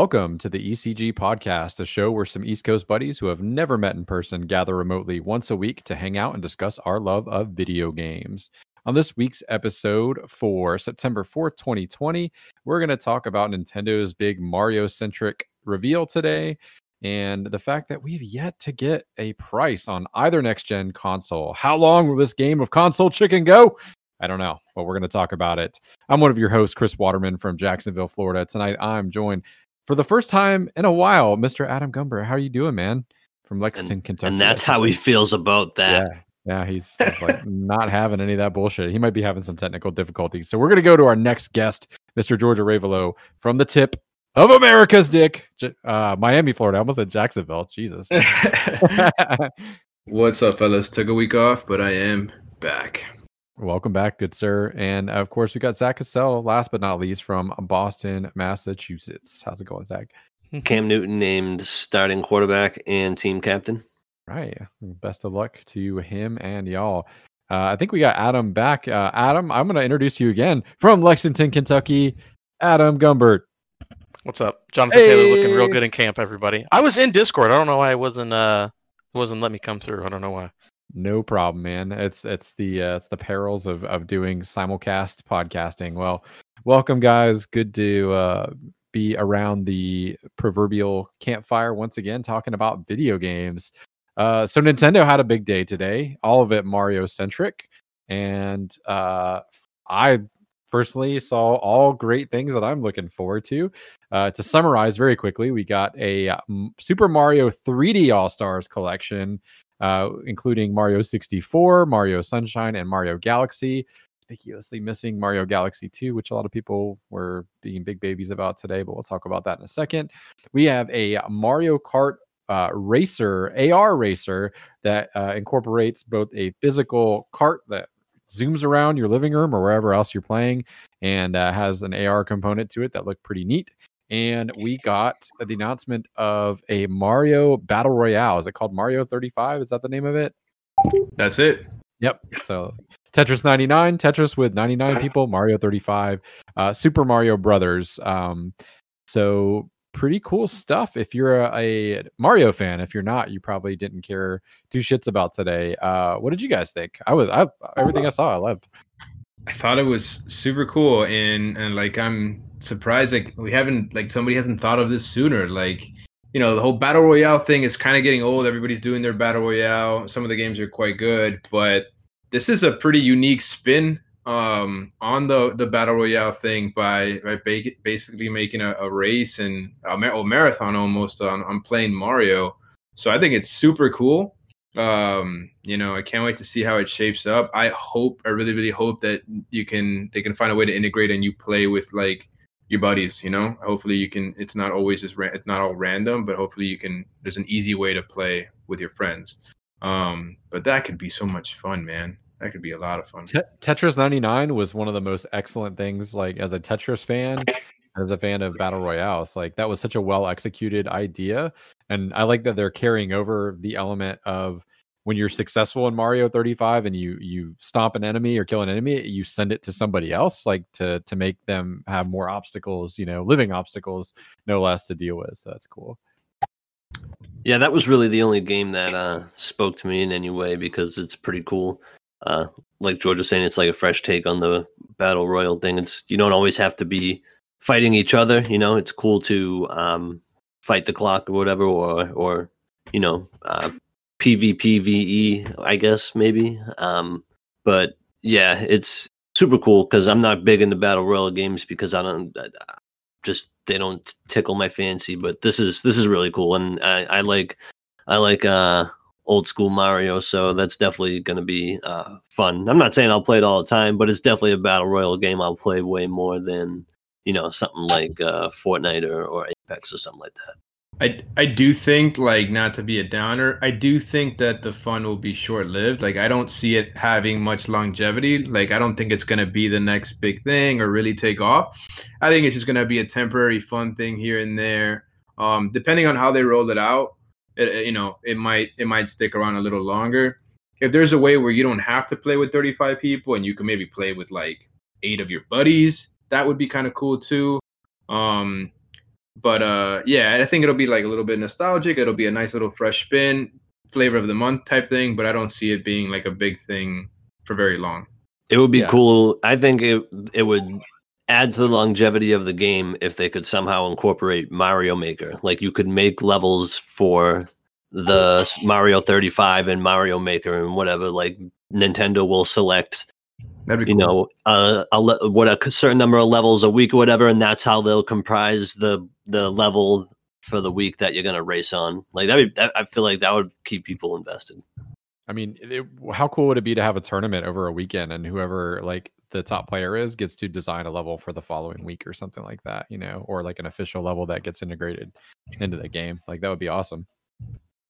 Welcome to the ECG podcast, a show where some East Coast buddies who have never met in person gather remotely once a week to hang out and discuss our love of video games. On this week's episode for September 4th, 2020, we're going to talk about Nintendo's big Mario centric reveal today and the fact that we've yet to get a price on either next gen console. How long will this game of console chicken go? I don't know, but we're going to talk about it. I'm one of your hosts, Chris Waterman from Jacksonville, Florida. Tonight, I'm joined for the first time in a while, Mr. Adam Gumber. How are you doing, man? From Lexington, and, Kentucky. And that's how he feels about that. Yeah. Yeah, he's, he's like not having any of that bullshit. He might be having some technical difficulties. So we're gonna go to our next guest, Mr. George Ravelo from the tip of America's dick, uh, Miami, Florida. I almost said Jacksonville. Jesus. What's up, fellas? Took a week off, but I am back. Welcome back, good sir. And of course, we got Zach Cassell, last but not least, from Boston, Massachusetts. How's it going, Zach? Cam Newton named starting quarterback and team captain. Right. Best of luck to him and y'all. Uh, I think we got Adam back. Uh, Adam, I'm going to introduce you again from Lexington, Kentucky. Adam Gumbert. What's up, Jonathan hey. Taylor? Looking real good in camp, everybody. I was in Discord. I don't know why I wasn't. Uh, wasn't let me come through. I don't know why. No problem, man. It's it's the uh, it's the perils of of doing simulcast podcasting. Well, welcome guys. Good to uh, be around the proverbial campfire once again, talking about video games. Uh, so Nintendo had a big day today. All of it Mario centric, and uh, I personally saw all great things that I'm looking forward to. Uh, to summarize very quickly, we got a um, Super Mario 3D All Stars collection uh, including Mario 64, Mario Sunshine, and Mario Galaxy. Conspicuously missing Mario Galaxy 2, which a lot of people were being big babies about today, but we'll talk about that in a second. We have a Mario Kart uh, racer, AR racer, that uh, incorporates both a physical cart that zooms around your living room or wherever else you're playing and uh, has an AR component to it that looked pretty neat and we got the announcement of a Mario Battle Royale. Is it called Mario 35? Is that the name of it? That's it. Yep. So Tetris 99, Tetris with 99 people, Mario 35, uh, Super Mario Brothers. Um, so pretty cool stuff. If you're a, a, Mario fan, if you're not, you probably didn't care two shits about today. Uh, what did you guys think? I was, I, everything I saw, I loved. I thought it was super cool, and and like I'm surprised like we haven't like somebody hasn't thought of this sooner. Like you know the whole battle royale thing is kind of getting old. Everybody's doing their battle royale. Some of the games are quite good, but this is a pretty unique spin um, on the the battle royale thing by by ba- basically making a, a race and a, marathon almost on, on playing Mario. So I think it's super cool um you know i can't wait to see how it shapes up i hope i really really hope that you can they can find a way to integrate and you play with like your buddies you know? Hopefully you can it's not always just it's not all random but hopefully you can there's an easy way to play with your friends. Um but that could be so much fun man. That could be a lot of fun. Te- tetris 99 was one of the most excellent things like as a tetris fan as a fan of battle royales like that was such a well executed idea. And i like that they're carrying over the element of when you're successful in mario 35 and you you stomp an enemy or kill an enemy you send it to somebody else like to to make them have more obstacles you know living obstacles no less to deal with so that's cool. Yeah that was really the only game that uh spoke to me in any way because it's pretty cool. Uh like george was saying it's like a fresh take on the battle royal thing. It's you don't always have to be fighting each other. You know, it's cool to um, fight the clock or whatever, or or you know, uh, PvPVE, I guess maybe. Um, but yeah, it's super cool because I'm not big into battle royale games because I don't I, just they don't tickle my fancy. But this is this is really cool, and I, I like I like uh old school Mario, so that's definitely going to be uh, fun. I'm not saying I'll play it all the time, but it's definitely a battle royale game I'll play way more than you know, something like uh, Fortnite or, or Apex or something like that. I, I do think like not to be a downer i do think that the fun will be short lived like i don't see it having much longevity. Like i don't think it's going to be the next big thing or really take off. I think it's just going to be a temporary fun thing here and there. Um, depending on how they roll it out it, you know it might it might stick around a little longer. If there's a way where you don't have to play with 35 people and you can maybe play with like eight of your buddies that would be kind of cool too. Um, but uh, yeah, I think it'll be like a little bit nostalgic. It'll be a nice little fresh spin, flavor of the month type thing. But I don't see it being like a big thing for very long. It would be Yeah. cool. I think it it would add to the longevity of the game if they could somehow incorporate Mario Maker. Like you could make levels for the s- Mario 35 and Mario Maker and whatever. Like Nintendo will select, That'd be you cool. know, uh, a le- what a certain number of levels a week or whatever, and that's how they'll comprise the the level for the week that you're gonna race on. Like that, would, that I feel like that would keep people invested. I mean, it, how cool would it be to have a tournament over a weekend and whoever like the top player is gets to design a level for the following week or something like that, you know, or like an official level that gets integrated into the game. Like that would be awesome.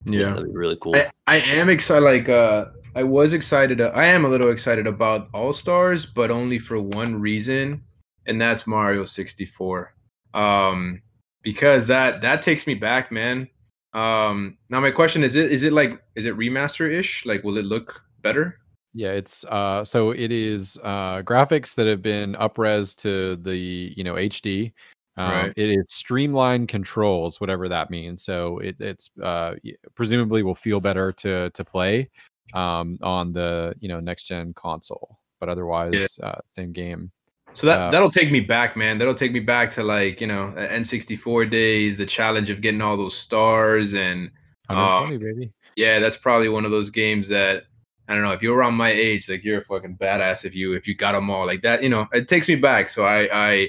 Yeah. that'd be really cool. I, I am excited. Like, uh, I was excited. I am a little excited about All Stars, but only for one reason, and that's Mario 64. Um, because that that takes me back, man. Um, now my question is: it is it like is it remaster ish? Like, will it look better? Yeah, it's uh so it is uh graphics that have been upres to the, you know, HD. Um, Right. It is streamlined controls, whatever that means. So it, it's uh presumably will feel better to to play um on the, you know, next gen console. But otherwise, uh same game. So that Uh, that'll take me back, man. That'll take me back to like you know N64 days, the challenge of getting all those stars, and 120, baby. yeah, that's probably one of those games that I don't know. If you're around my age, like you're a fucking badass if you if you got them all like that. You know, it takes me back. So I I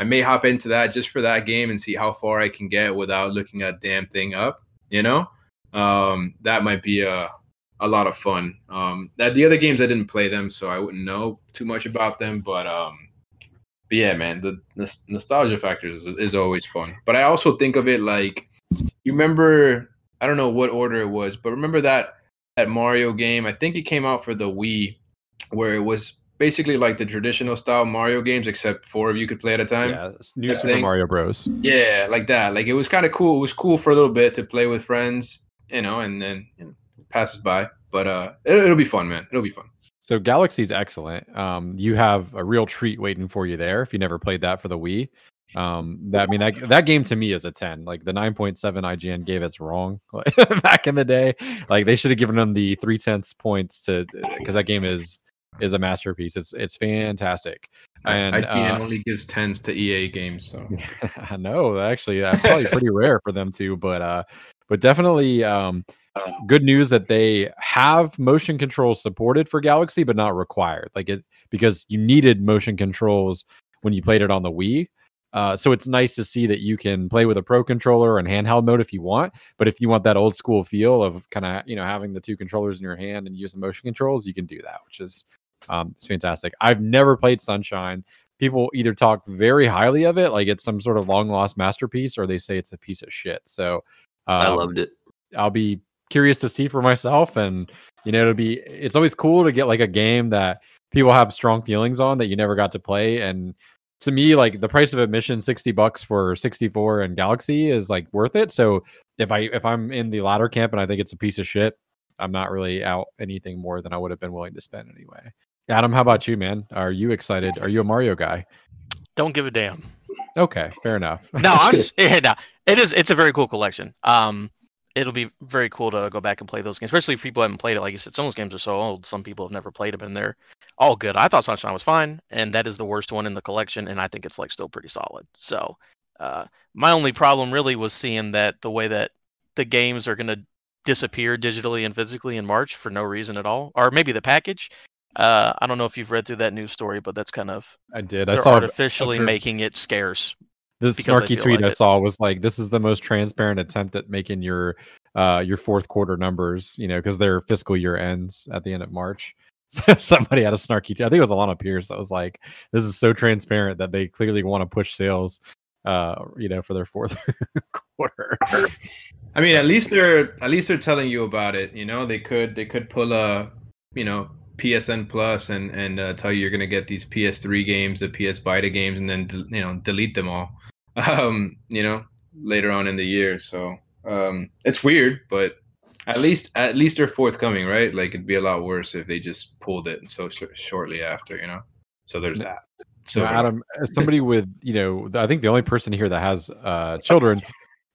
I may hop into that just for that game and see how far I can get without looking a damn thing up. You know, um, that might be a a lot of fun. Um, that the other games I didn't play them, so I wouldn't know too much about them. But um, but yeah, man, the nos- nostalgia factor is, is always fun. But I also think of it like you remember. I don't know what order it was, but remember that that Mario game? I think it came out for the Wii, where it was basically like the traditional style Mario games, except four of you could play at a time. Yeah, new Super thing- Mario Bros. Yeah, like that. Like it was kind of cool. It was cool for a little bit to play with friends, you know, and then you know, it passes by. But uh, it, it'll be fun, man. It'll be fun. So Galaxy's excellent. Um, you have a real treat waiting for you there if you never played that for the Wii. Um, that I mean that that game to me is a 10. Like the 9.7 IGN gave it's wrong back in the day. Like they should have given them the three tenths points to because that game is is a masterpiece. It's it's fantastic. And IGN uh, only gives tens to EA games, so I know actually that's probably pretty rare for them to, but uh, but definitely um, good news that they have motion controls supported for Galaxy, but not required. Like it because you needed motion controls when you played it on the Wii. Uh, so it's nice to see that you can play with a pro controller and handheld mode if you want. But if you want that old school feel of kind of you know having the two controllers in your hand and use the motion controls, you can do that, which is um, it's fantastic. I've never played Sunshine people either talk very highly of it, like it's some sort of long lost masterpiece, or they say it's a piece of shit. So I um, loved it. I'll be curious to see for myself, and you know, it'll be it's always cool to get like a game that people have strong feelings on that you never got to play. And to me, like the price of admission, sixty bucks for sixty four and Galaxy is like worth it. So if I if I'm in the latter camp and I think it's a piece of shit, I'm not really out anything more than I would have been willing to spend anyway. Adam, how about you, man? Are you excited? Are you a Mario guy? Don't give a damn. Okay, fair enough. No, I'm s- yeah, no, it is. It's a very cool collection. Um, it'll be very cool to go back and play those games, especially if people haven't played it. Like you said, some of those games are so old. Some people have never played them, and they're all good. I thought Sunshine was fine, and that is the worst one in the collection, and I think it's like still pretty solid. So, uh, my only problem really was seeing that the way that the games are going to disappear digitally and physically in March for no reason at all, or maybe the package. Uh, I don't know if you've read through that news story, but that's kind of I did. I they're saw artificially after- making it scarce. the snarky tweet like I it. saw was like, "This is the most transparent attempt at making your uh your fourth quarter numbers." You know, because their fiscal year ends at the end of March. So somebody had a snarky. tweet. I think it was Alanah Pearce that was like, "This is so transparent that they clearly want to push sales." Uh, you know, for their fourth quarter. I mean, at least they're at least they're telling you about it. You know, they could they could pull a you know PSN Plus and and uh, tell you you're gonna get these PS3 games, the PS Vita games, and then you know delete them all. Um, you know, later on in the year. So um, it's weird, but at least at least they're forthcoming, right? Like it'd be a lot worse if they just pulled it so sh- shortly after. You know. So there's that. So Adam, as somebody with you know, I think the only person here that has uh, children,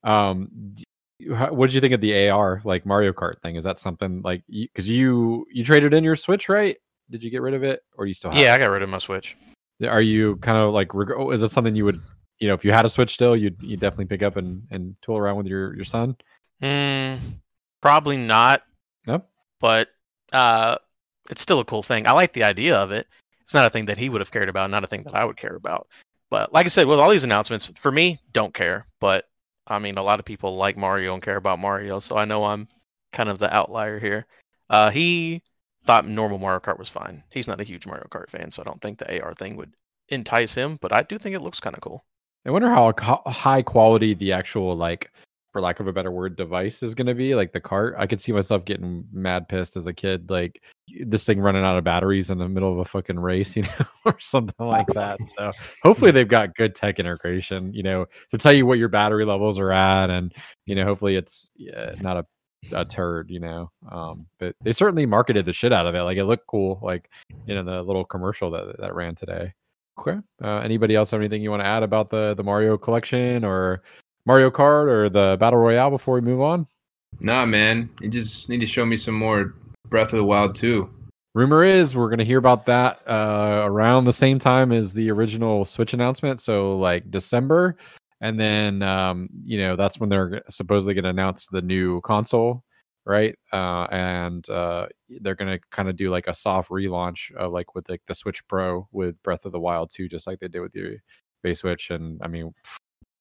um, what did you think of the AR like Mario Kart thing? Is that something like because you you traded in your Switch, right? Did you get rid of it, or do you still have? Yeah, I got rid of my Switch. Are you kind of like? oh, Is it something you would, you know, if you had a Switch still, you'd you definitely pick up and and tool around with your your son? Mm, probably not. Nope. But uh, it's still a cool thing. I like the idea of it. It's not a thing that he would have cared about, not a thing that I would care about. But like I said, with all these announcements, for me, don't care. But I mean, a lot of people like Mario and care about Mario, so I know I'm kind of the outlier here. Uh, he thought normal Mario Kart was fine. He's not a huge Mario Kart fan, so I don't think the AR thing would entice him. But I do think it looks kind of cool. I wonder how high quality the actual like, for lack of a better word, device is going to be. Like the cart, I could see myself getting mad pissed as a kid, like this thing running out of batteries in the middle of a fucking race, you know, or something like that. So hopefully they've got good tech integration, you know, to tell you what your battery levels are at, and you know, hopefully it's not a a turd, you know. Um, but they certainly marketed the shit out of it. Like it looked cool, like you know, the little commercial that that ran today. Okay. Uh, anybody else have anything you want to add about the the Mario collection or Mario Kart or the Battle Royale before we move on? nah, man, you just need to show me some more Breath of the Wild too. Rumor is we're going to hear about that uh, around the same time as the original Switch announcement, so like December, and then um, you know that's when they're supposedly going to announce the new console, right? Uh, and uh, they're going to kind of do like a soft relaunch, of like with like the Switch Pro with Breath of the Wild 2, just like they did with the base Switch. And I mean,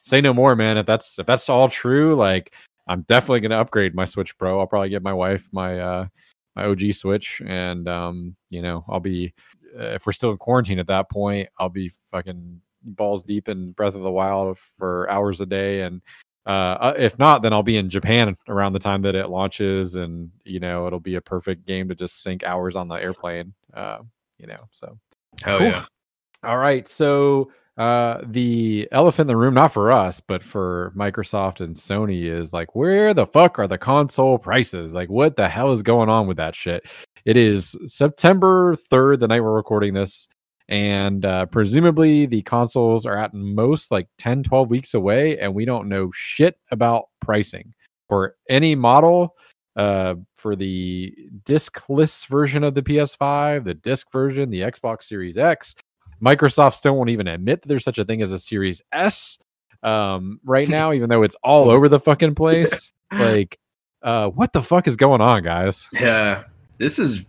say no more, man. If that's if that's all true, like I'm definitely going to upgrade my Switch Pro. I'll probably get my wife my uh, my OG Switch, and um, you know, I'll be uh, if we're still in quarantine at that point, I'll be fucking balls deep in Breath of the Wild for hours a day, and uh, uh, if not, then I'll be in Japan around the time that it launches, and you know, it'll be a perfect game to just sink hours on the airplane. Uh, you know, so Hell Cool. yeah. all right, so uh the elephant in the room not for us but for microsoft and sony is like where the fuck are the console prices? Like what the hell is going on with that shit? It is september 3rd the night we're recording this and uh presumably the consoles are at most like 10 12 weeks away and we don't know shit about pricing. For any model uh for the discless version of the ps5 the disc version the xbox series x Microsoft still won't even admit that there's such a thing as a Series S um, right now, even though it's all over the fucking place. Like, uh, what the fuck is going on, guys? Yeah, this is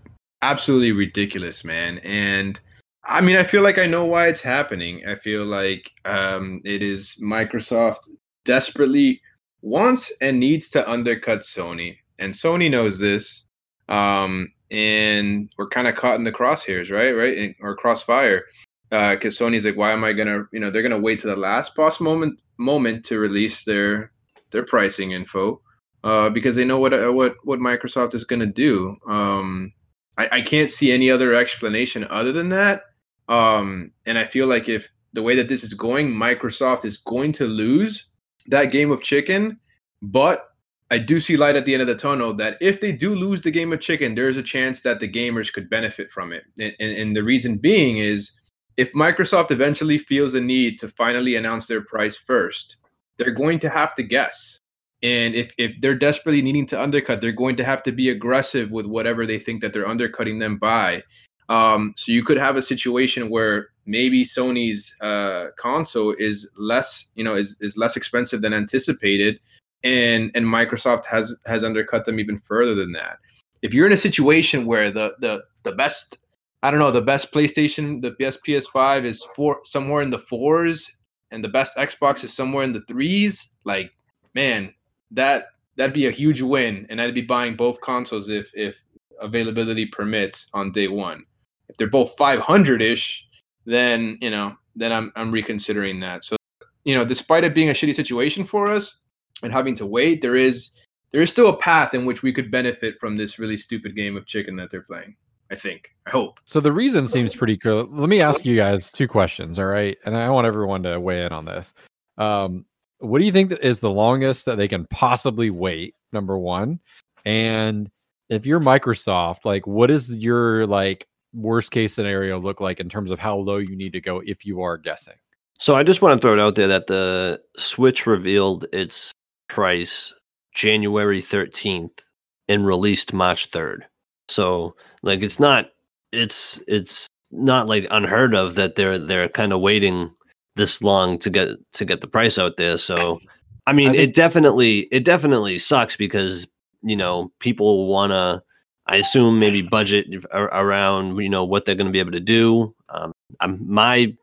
absolutely ridiculous, man. And I mean, I feel like I know why it's happening. I feel like um, it is Microsoft desperately wants and needs to undercut Sony, and Sony knows this. Um, and we're kind of caught in the crosshairs, right? Right, in, or crossfire, because Sony's like, why am I gonna? You know, they're gonna wait to the last possible moment moment to release their their pricing info uh, because they know what uh, what what Microsoft is to do. Um, I, I can't see any other explanation other than that. Um, and I feel like if the way that this is going, Microsoft is going to lose that game of chicken. But I do see light at the end of the tunnel that if they do lose the game of chicken, there's a chance that the gamers could benefit from it. And, and, and the reason being is if Microsoft eventually feels a need to finally announce their price first, they're going to have to guess. And if, if they're desperately needing to undercut, they're going to have to be aggressive with whatever they think that they're undercutting them by. Um, so you could have a situation where maybe Sony's uh, console is less, you know, is, is less expensive than anticipated, and and Microsoft has has undercut them even further than that. If you're in a situation where the the the best, I don't know, the best PlayStation, the best PS5 is four somewhere in the fours, and the best Xbox is somewhere in the threes, like man, that that'd be a huge win, and I'd be buying both consoles if if availability permits on day one. If they're both 500 ish, then you know, then I'm I'm reconsidering that. So, you know, despite it being a shitty situation for us and having to wait, there is there is still a path in which we could benefit from this really stupid game of chicken that they're playing. I think. I hope. So the reason seems pretty clear. Let me ask you guys two questions, all right? And I want everyone to weigh in on this. Um, what do you think that is the longest that they can possibly wait? Number one, and if you're Microsoft, like, what is your like worst case scenario look like in terms of how low you need to go if you are guessing? So I just want to throw it out there that the Switch revealed its price January 13th and released March 3rd. So like it's not it's it's not like unheard of that they're they're kind of waiting this long to get to get the price out there. So I mean I think- it definitely it definitely sucks because you know people want to I assume maybe budget ar- around you know what they're going to be able to do. Um, I'm, my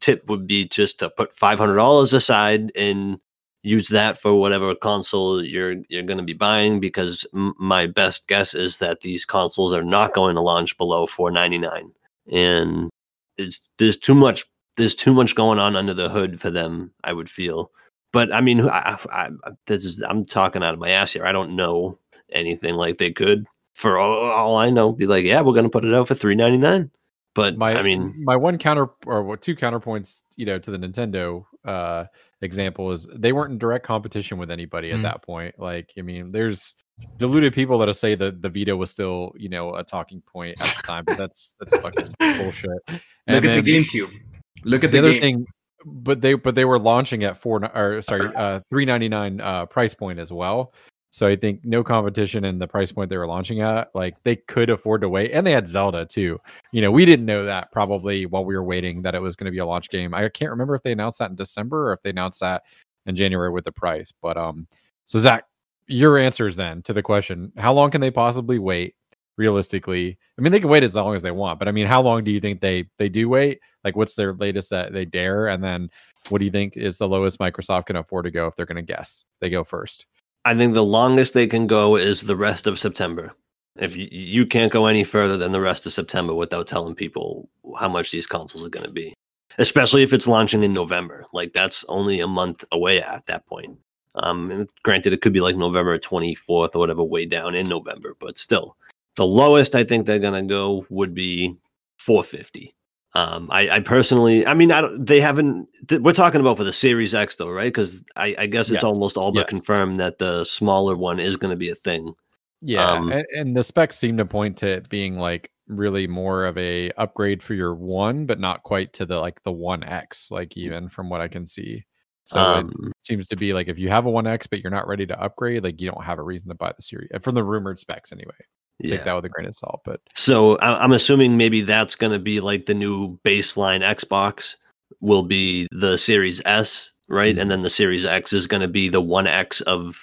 tip would be just to put five hundred dollars aside and use that for whatever console you're you're going to be buying. Because m- my best guess is that these consoles are not going to launch below four ninety nine, and it's there's too much there's too much going on under the hood for them. I would feel. But I mean, I, I, this is, I'm talking out of my ass here. I don't know anything like they could for all, all I know, be like, yeah, we're gonna put it out for three ninety nine. But my I mean, my one counter or two counterpoints you know to the nintendo uh example is they weren't in direct competition with anybody at Mm. that point like i mean there's deluded people that'll say that the Vita was still you know a talking point at the time but that's that's fucking bullshit Look and at then the GameCube. Look at the the, other game. thing but they but they were launching at four or sorry uh 399 uh price point as well so i think no competition in the price point they were launching at like they could afford to wait and they had zelda too. You know we didn't know that probably while we were waiting that it was going to be a launch game. I can't remember if they announced that in december or if they announced that in january with the price but um so zach your answers then to the question how long can they possibly wait realistically? I mean they can wait as long as they want but i mean how long do you think they they do wait? Like what's their latest that they dare? And then what do you think is the lowest microsoft can afford to go if they're going to guess? They go first I think the longest they can go is the rest of September. If you, you can't go any further than the rest of September without telling people how much these consoles are going to be, especially if it's launching in November. Like that's only a month away at that point. Um, granted, it could be like November 24th or whatever, way down in November, but still, the lowest I think they're going to go would be 450. Um, I, I personally, I mean, I don't, they haven't, th- we're talking about for the Series X though, right? Because I, I guess Yes, it's almost all but yes. confirmed that the smaller one is going to be a thing. Yeah, Um, and, and the specs seem to point to it being like really more of a upgrade for your one, but not quite to the like the one X, like even from what I can see. So it Um, seems to be like if you have a one X, but you're not ready to upgrade, like you don't have a reason to buy the series from the rumored specs anyway. Take yeah. that with a grain of salt, but So I, I'm assuming maybe that's going to be like the new baseline Xbox will be the Series S, right? And then the Series X is going to be the one X of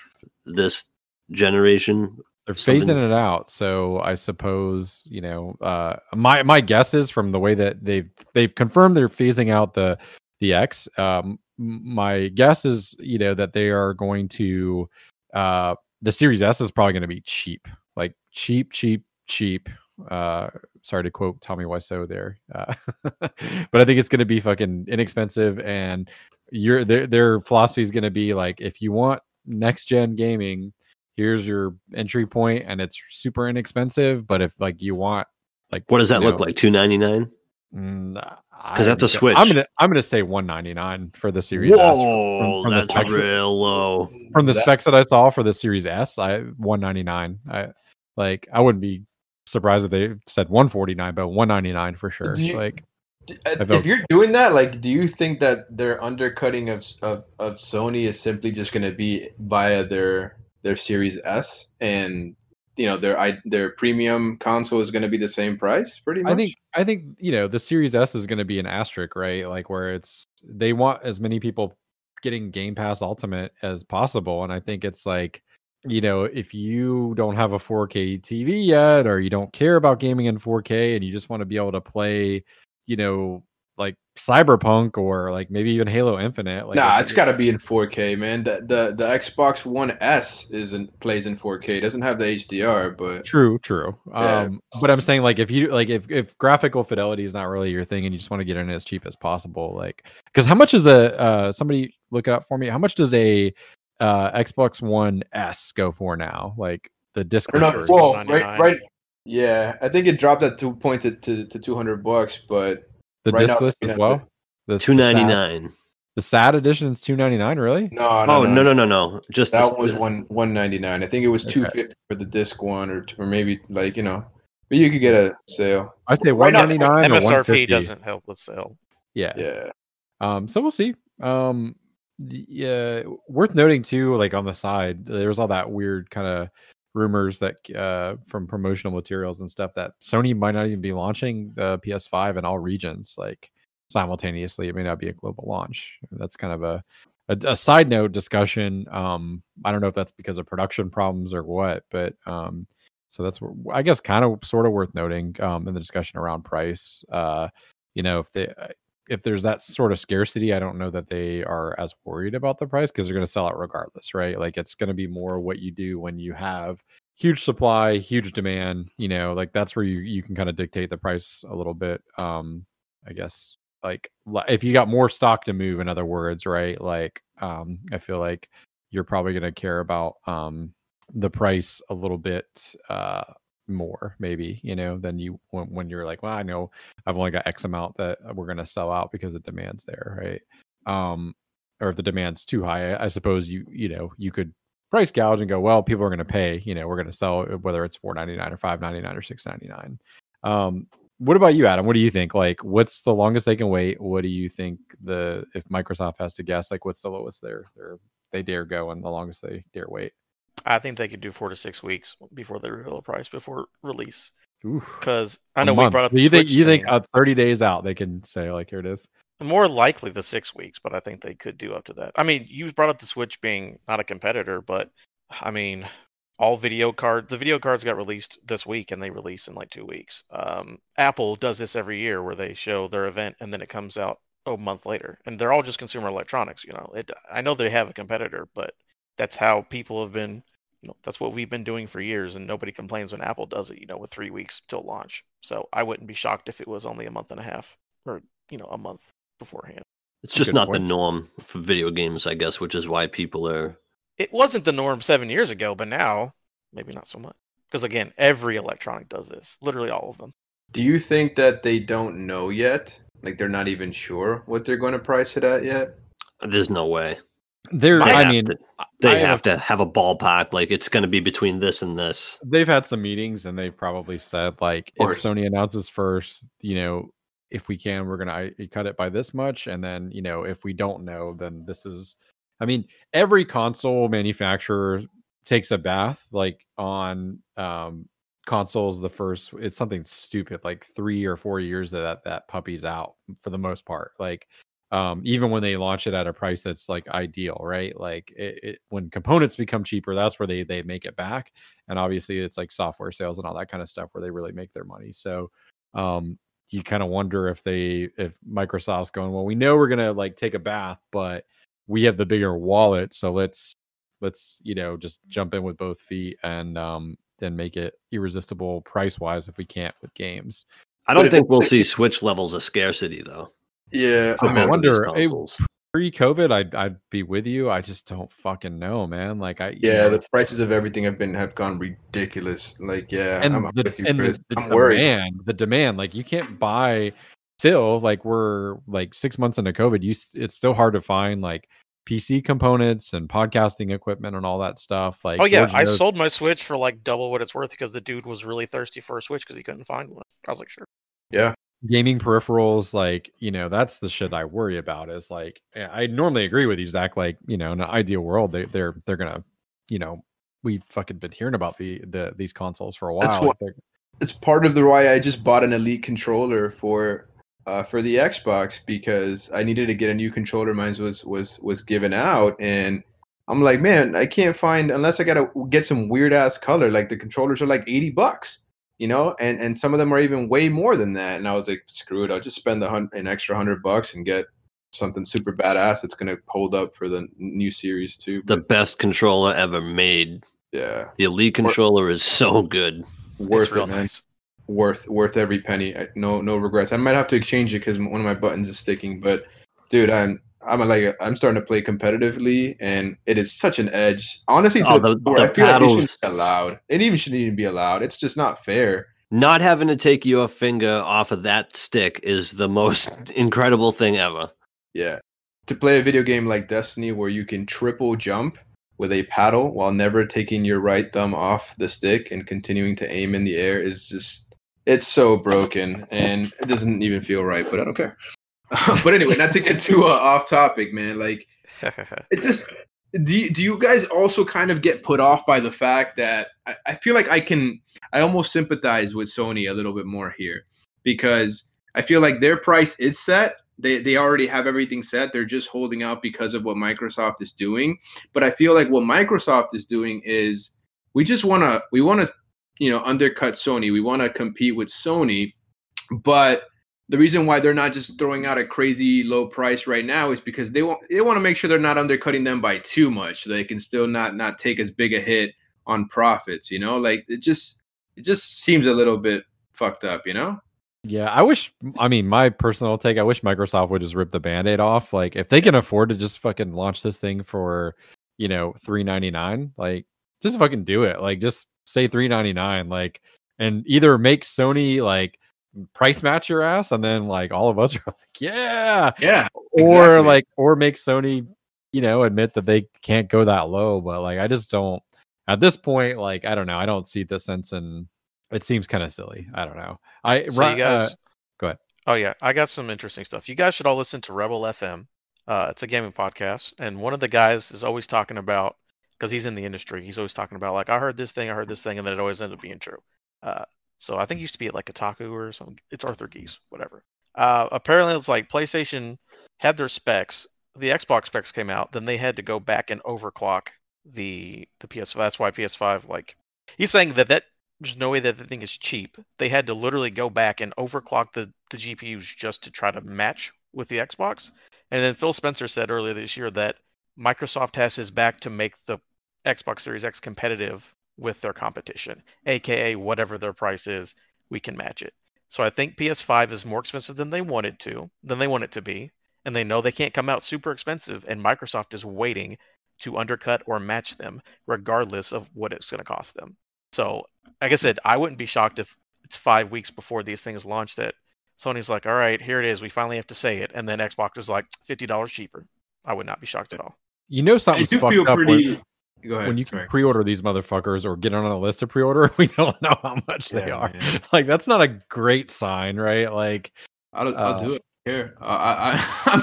this generation. they're something- phasing it out. So I suppose you know uh, my my guess is from the way that they've they've confirmed they're phasing out the the X. Um, my guess is you know that they are going to uh, the Series S is probably going to be cheap, cheap, cheap, cheap. Uh, sorry to quote Tommy Wiseau there, uh, but I think it's going to be fucking inexpensive, and your their their philosophy is going to be like if you want next gen gaming here's your entry point and it's super inexpensive but if like you want like What does that look know, like? 299? Because that's a I'm go- Switch. i'm gonna i'm gonna say 199 for the series S. Whoa, from the that's specs that- real low. from the That- specs that i saw for the series s i 199 i like i wouldn't be surprised if they said 149 but 199 for sure you- like uh, If you're doing that, like, do you think that their undercutting of of, of Sony is simply just going to be via their their Series S, and you know their i their premium console is going to be the same price, pretty much? I think I think you know the Series S is going to be an asterisk, right? Like where it's they want as many people getting Game Pass Ultimate as possible, and I think it's like you know if you don't have a 4K TV yet, or you don't care about gaming in 4K, and you just want to be able to play, you know, like Cyberpunk or like maybe even Halo Infinite. Like nah, it's it- got to be in 4K, man. The, the the Xbox One S isn't plays in 4K. It doesn't have the HDR, but True, true. Yeah. Um, but I'm saying like if you like if if graphical fidelity is not really your thing and you just want to get in as cheap as possible, like because how much is a uh somebody look it up for me? How much does a uh Xbox One S go for now? Like the disc. don't Well, right, right. Yeah, I think it dropped at two points to, to, to 200 bucks, but the right disc now, list as well. The, the sad- The sad edition is two ninety nine. Really? no, Oh no no no no! Just That this- was this- one one ninety nine. I think it was Okay. two fifty for the disc one, or or maybe like you know But you could get a sale. I say one ninety nine. one not? or one MSRP doesn't help with sale. Yeah. Yeah. Um, so we'll see. Um, the, uh, worth noting too, like on the side, there was all that weird kind of rumors that uh from promotional materials and stuff that Sony might not even be launching the PS5 in all regions like simultaneously. It may not be a global launch. That's kind of a a, a side note discussion. Um, I don't know if that's because of production problems or what, but um, so that's I guess kind of sort of worth noting um in the discussion around price. Uh, you know, if they uh, if there's that sort of scarcity, I don't know that they are as worried about the price because they're going to sell out regardless, right? Like it's going to be more what you do when you have huge supply, huge demand. You know, like that's where you you can kind of dictate the price a little bit. Um, I guess like if you got more stock to move, in other words, right? Like um, I feel like you're probably going to care about um the price a little bit uh more maybe you know than you when, when you're like well i know I've only got X amount that we're going to sell out because the demand's there, right? Um, or if the demand's too high, I, suppose you you know you could price gouge and go, well, people are going to pay. You know, we're going to sell whether it's four ninety nine or five ninety nine or six ninety nine. Um, what about you, Adam? What do you think? Like, what's the longest they can wait? What do you think the if Microsoft has to guess, like, what's the lowest they're they dare go and the longest they dare wait? I think they could do four to six weeks before they reveal a price before release. Because I know we brought up Do the you think Switch you think uh, 30 days out they can say like here it is more likely the six weeks, but I think they could do up to that. I mean, you brought up the Switch being not a competitor, but I mean, all video card the video cards got released this week and they release in like two weeks. Um, Apple does this every year where they show their event and then it comes out a month later, and they're all just consumer electronics. You know, it. I know they have a competitor, but that's how people have been. You know, that's what we've been doing for years, and nobody complains when Apple does it. You know, with three weeks till launch. So I wouldn't be shocked if it was only a month and a half, or you know, a month beforehand. It's just Good not point. the norm for video games, I guess, which is why people are. it wasn't the norm seven years ago, but now maybe not so much. Because again, every electronic does this. Literally all of them. Do you think that they don't know yet? Like they're not even sure what they're going to price it at yet? There's no way. There They i have mean to- I they have have to have a ballpark. Like it's going to be between this and this. they've had some meetings and they've probably said like if. Sony announces first, you know, if we can, we're gonna cut it by this much, and then you know if we don't know, then this is. I mean, every console manufacturer takes a bath like on um consoles the first it's something stupid like three or four years that that, that puppy's out for the most part like um even when they launch it at a price that's like ideal right? Like it, it when components become cheaper that's where they they make it back and obviously it's like software sales and all that kind of stuff where they really make their money. So um you kind of wonder if they if microsoft's going well we know we're gonna like take a bath but we have the bigger wallet so let's let's you know just jump in with both feet and um then make it irresistible price wise if we can't with games. I don't if think it- we'll see Switch levels of scarcity though. Yeah, for I both of wonder, pre-covid i'd i'd be with you i just don't fucking know man like i you yeah. know, The prices of everything have been have gone ridiculous. Like, yeah, and I'm the, with you, and Chris. the, the I'm worried. demand the demand like you can't buy still like we're like six months into covid you it's still hard to find like pc components and podcasting equipment and all that stuff like oh yeah, George I knows- sold my Switch for like double what it's worth because the dude was really thirsty for a Switch because he couldn't find one. I was like, sure. Yeah, gaming peripherals like you know that's the shit i worry about is like eh, i normally agree with you zach like you know in an ideal world they, they're they're gonna you know we've fucking been hearing about the the these consoles for a while it's part of the why I just bought an Elite controller for uh, for the Xbox because I needed to get a new controller. Mine was was was given out, and I'm like, man, I can't find unless I gotta get some weird ass color. Like the controllers are like 80 bucks, you know, and and some of them are even way more than that. And I was like, screw it, I'll just spend the hun- an extra hundred bucks and get something super badass that's gonna hold up for the new series too. The best controller ever made. yeah, The Elite controller is so good. worth it's it, man. nice. worth worth every penny. I, no no regrets. I might have to exchange it because one of my buttons is sticking. But dude, I'm I'm a, like I'm starting to play competitively, and it is such an edge. Honestly, to Oh, the, the- the I feel like it paddles- shouldn't be allowed. It even shouldn't even be allowed. It's just not fair. Not having to take your finger off of that stick is the most incredible thing ever. Yeah, to play a video game like Destiny where you can triple jump with a paddle while never taking your right thumb off the stick and continuing to aim in the air is just it's so broken and it doesn't even feel right, but I don't care. but anyway, not to get too uh, off topic, man. Like it just do you, do you guys also kind of get put off by the fact that I, I feel like I can I almost sympathize with Sony a little bit more here because I feel like their price is set. They they already have everything set. They're just holding out because of what Microsoft is doing. But I feel like what Microsoft is doing is we just want to we want to you know undercut Sony. We want to compete with Sony, but the reason why they're not just throwing out a crazy low price right now is because they want they want to make sure they're not undercutting them by too much so they can still not not take as big a hit on profits you know? Like it just it just seems a little bit fucked up you know? Yeah i wish i mean my personal take i wish microsoft would just rip the band-aid off. Like if they can afford to just fucking launch this thing for you know 399 like just fucking do it. Like just say 399 like and either make sony like price match your ass and then like all of us are like yeah. Yeah or like or make sony you know admit that they can't go that low but like i just don't at this point like i don't know i don't see the sense and it seems kind of silly i don't know. I so you guys uh, go ahead. Oh yeah i got some interesting stuff. You guys should all listen to rebel fm uh, it's a gaming podcast and one of the guys is always talking about because he's in the industry he's always talking about like i heard this thing i heard this thing and then it always ends up being true. Uh, so I think used to be at like Kotaku or something. It's Arthur Gies, whatever. Uh, apparently, it's like PlayStation had their specs. The Xbox specs came out, then they had to go back and overclock the the PS5. That's why PS5 like he's saying that that there's no way that the thing is cheap. They had to literally go back and overclock the the GPUs just to try to match with the Xbox. And then Phil Spencer said earlier this year that Microsoft has his back to make the Xbox Series X competitive with their competition, aka whatever their price is, we can match it. So I think PS5 is more expensive than they wanted to, than they want it to be, and they know they can't come out super expensive, and Microsoft is waiting to undercut or match them, regardless of what it's going to cost them. So, like I said, I wouldn't be shocked if it's five weeks before these things launch that Sony's like, all right, here it is. We finally have to say it. And then Xbox is like $50 cheaper. I would not be shocked at all. You know something's fucked up pretty, when, Go ahead. When you can pre-order these motherfuckers or get on a list to pre-order, we don't know how much yeah, they are. Man. Like that's not a great sign, right? Like I'll, I'll uh, do it here. Uh, I, I I'm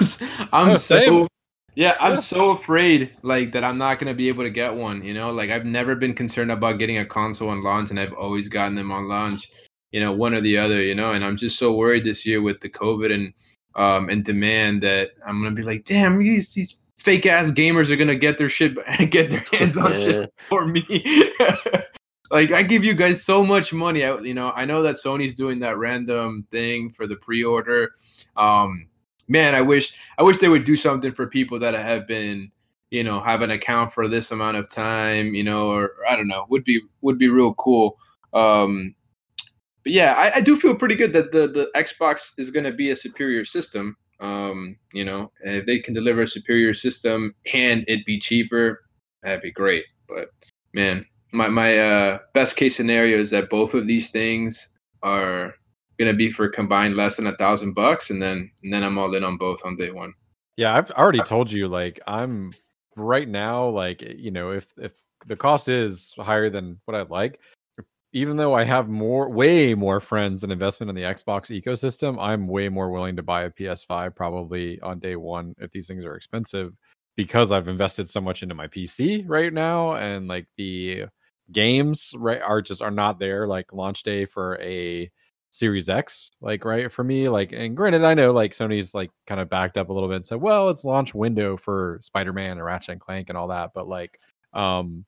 I'm oh, so yeah, I'm so afraid like that I'm not gonna be able to get one. You know, like I've never been concerned about getting a console on launch, and I've always gotten them on launch. You know, one or the other. You know, and I'm just so worried this year with the COVID and um and demand that I'm gonna be like, damn, these these fake ass gamers are gonna get their shit get their hands on yeah. shit for me. like I give you guys so much money. I, you know, I know that Sony's doing that random thing for the pre-order. Um, man, I wish I wish they would do something for people that have been, you know, have an account for this amount of time. You know, or, or I don't know, would be would be real cool. Um, but yeah, I, I do feel pretty good that the the Xbox is going to be a superior system. Um, you know, if they can deliver a superior system and it be cheaper, that'd be great. But man, my my uh, best case scenario is that both of these things are gonna be for combined less than a thousand bucks, and then and then I'm all in on both on day one. Yeah, I've already told you like I'm right now like you know if if the cost is higher than what I'd like, even though I have more, way more friends and investment in the Xbox ecosystem, I'm way more willing to buy a PS5 probably on day one if these things are expensive because I've invested so much into my PC right now and like the games right are just are not there like launch day for a Series X like right for me like and granted I know like Sony's like kind of backed up a little bit and said well it's launch window for Spider-Man and Ratchet and Clank and all that but like um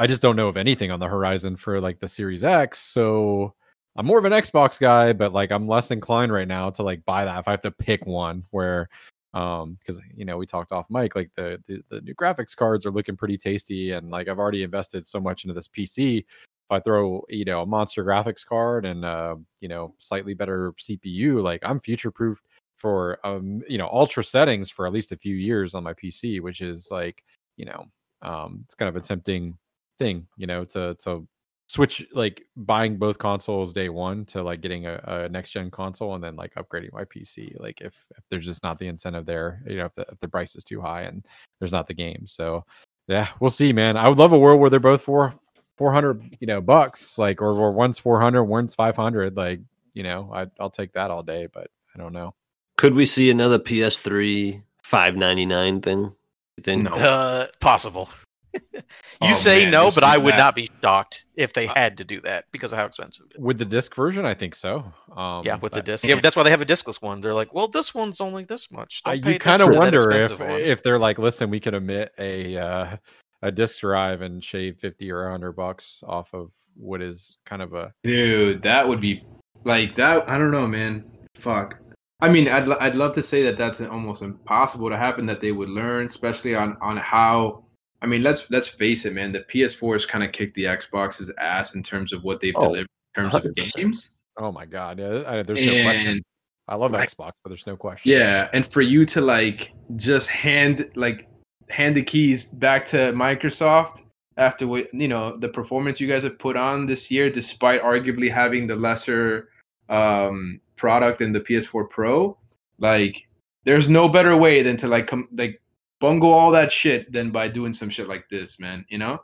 I just don't know of anything on the horizon for like the Series X. So I'm more of an Xbox guy, but like I'm less inclined right now to like buy that if I have to pick one where um because you know we talked off mic like the, the, the new graphics cards are looking pretty tasty and like I've already invested so much into this PC if I throw you know a monster graphics card and uh you know slightly better CPU like I'm future proof for um you know ultra settings for at least a few years on my PC which is like you know um it's kind of a tempting thing, you know, to to switch like buying both consoles day one to like getting a, a next gen console and then like upgrading my PC. Like if, if there's just not the incentive there, you know, if the, if the price is too high and there's not the game. So yeah, we'll see, man. I would love a world where they're both for 400, you know, bucks, like, or, or one's 400, one's 500. Like you know, I, I'll take that all day. But I don't know. Could we see another PS3 five ninety nine thing? You think? No. Uh, possible. you Oh, say man, no, but I would that- not be shocked if they had to do that because of how expensive it is. With the disc version, I think so. Um, Yeah, with the disc. Yeah, but that's why they have a discless one. They're like, well, this one's only this much. Uh, Don't pay you kind of attention to that wonder if one." if they're like, listen, we could omit a uh, a disc drive and shave fifty or hundred bucks off of what is kind of a Dude, that would be like that. I don't know, man. Fuck. I mean, I'd I'd love to say that that's almost impossible to happen. That they would learn, especially on on how. I mean, let's let's face it, man. The PS4 has kind of kicked the Xbox's ass in terms of what they've Oh, delivered in terms of 100%. games. oh my god, yeah, I, there's no question. I love like- Xbox, but there's no question. yeah, and for you to like just hand like hand the keys back to Microsoft after what you know the performance you guys have put on this year, despite arguably having the lesser um, product in the PS4 Pro, like there's no better way than to like come like bungle all that shit than by doing some shit like this, man. You know,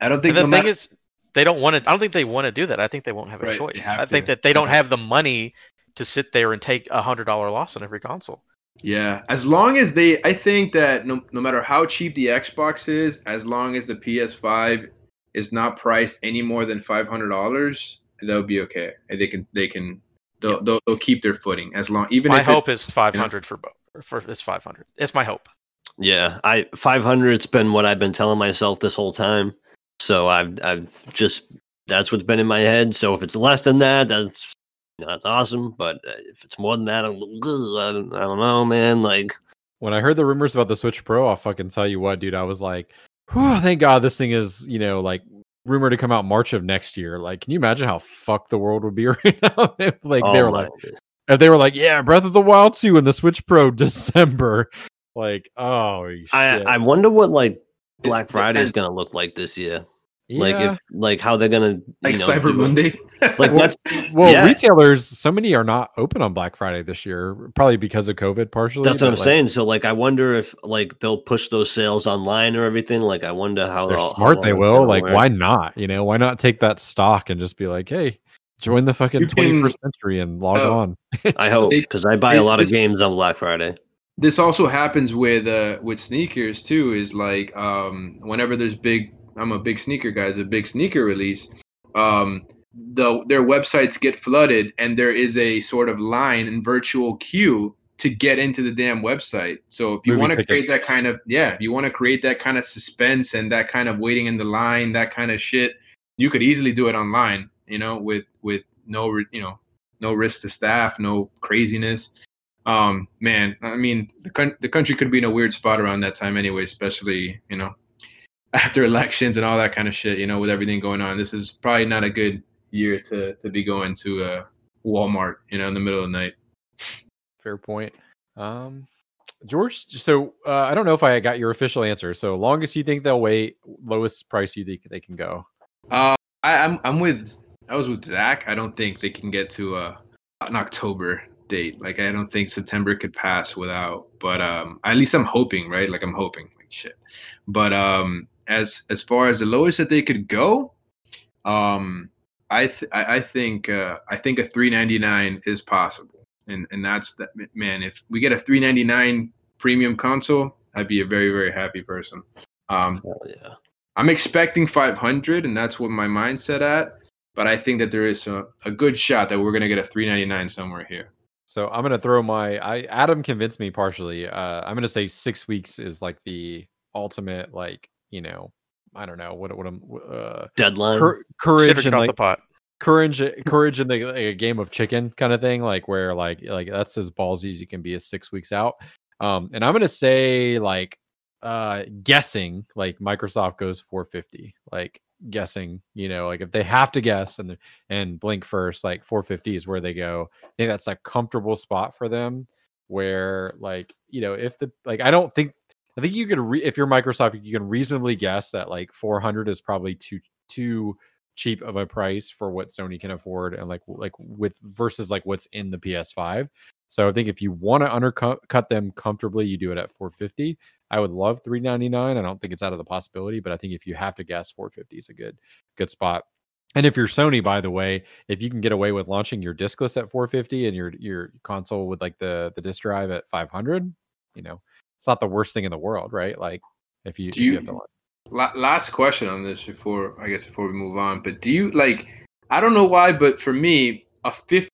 I don't think And the no thing matter- is, they don't want to. I don't think they want to do that. I think they won't have a Right, choice. have I think that they don't have the money to sit there and take a hundred dollar loss on every console. Yeah, as long as they, I think that no, no matter how cheap the Xbox is, as long as the PS5 is not priced any more than five hundred dollars, they'll be okay. And They can, they can, they'll, they'll, they'll keep their footing as long. Even my hope is five hundred for both. For it's five hundred. It's my hope. Yeah, I 500's been what I've been telling myself this whole time. So I've I've just that's what's been in my head. So if it's less than that, that's that's awesome. But uh, if it's more than that, I'm, I don't, I don't know, man. Like When I heard the rumors about the Switch Pro, I'll fucking tell you what, dude. I was like, Whew, thank God this thing is, you know, like rumored to come out March of next year. Like, can you imagine how fucked the world would be right now? if like oh they were like, if they were like, yeah, Breath of the Wild 2 and the Switch Pro December. Like, oh shit. I I wonder what like Black Friday is gonna look like this year. yeah. Like if like how they're gonna like know, Cyber. Monday. Like Well, that's well, yeah. retailers, so many are not open on Black Friday this year, probably because of COVID, partially. That's what I'm like, saying. So like I wonder if like they'll push those sales online or everything. Like I wonder how They're how smart. They will. Like, work. why not? You know, why not take that stock and just be like, hey, join the fucking can- 21st century and log Oh, on. I hope because I buy a lot of games on Black Friday. This also happens with uh with sneakers too is like um whenever there's big i'm a big sneaker guy there's a big sneaker release um the their websites get flooded and there is a sort of line and virtual queue to get into the damn website. So if you want to create that kind of yeah if you want to create that kind of suspense and that kind of waiting in the line that kind of shit you could easily do it online you know with with no you know no risk to staff no craziness um man i mean the, the country could be in a weird spot around that time anyway especially you know after elections and all that kind of shit you know with everything going on this is probably not a good year to to be going to uh walmart you know in the middle of the night Fair point. Um, George, so uh, I don't know if I got your official answer. So longest you think they'll wait, lowest price you think they can go. uh I, i'm i'm with i was with zach i don't think they can get to uh an october date like i don't think september could pass without but um at least i'm hoping right like i'm hoping like shit but um as as far as the lowest that they could go um i th- I, think uh i think a 399 is possible and and that's that man if we get a 399 premium console i'd be a very very happy person um Oh yeah. I'm expecting 500, and that's what my mindset at. But I think that there is a, a good shot that we're gonna get a 399 somewhere here. So I'm gonna throw my. I Adam convinced me partially. Uh, I'm gonna say six weeks is like the ultimate, like you know, I don't know what what I'm uh, Deadline. cour- Shit courage and like the pot. courage courage in the like, a game of chicken kind of thing like where like like that's as ballsy as you can be is six weeks out um and i'm gonna say like uh guessing like microsoft goes 450 like guessing you know like if they have to guess and and blink first like 450 is where they go i think that's a comfortable spot for them where like you know if the like i don't think i think you could re- if you're microsoft you can reasonably guess that like 400 is probably too too cheap of a price for what Sony can afford and like like with versus like what's in the PS5. So I think if you want to undercut cut them comfortably, you do it at 450. I would love 399. I don't think it's out of the possibility, but I think if you have to guess 450 is a good good spot. And if you're Sony, by the way, if you can get away with launching your discless at 450 and your your console with like the the disk drive at 500, you know, it's not the worst thing in the world, right? Like if you, Do if you you- have to launch. La- last question on this before I guess before we move on. But do you like? I don't know why, but for me, a fifty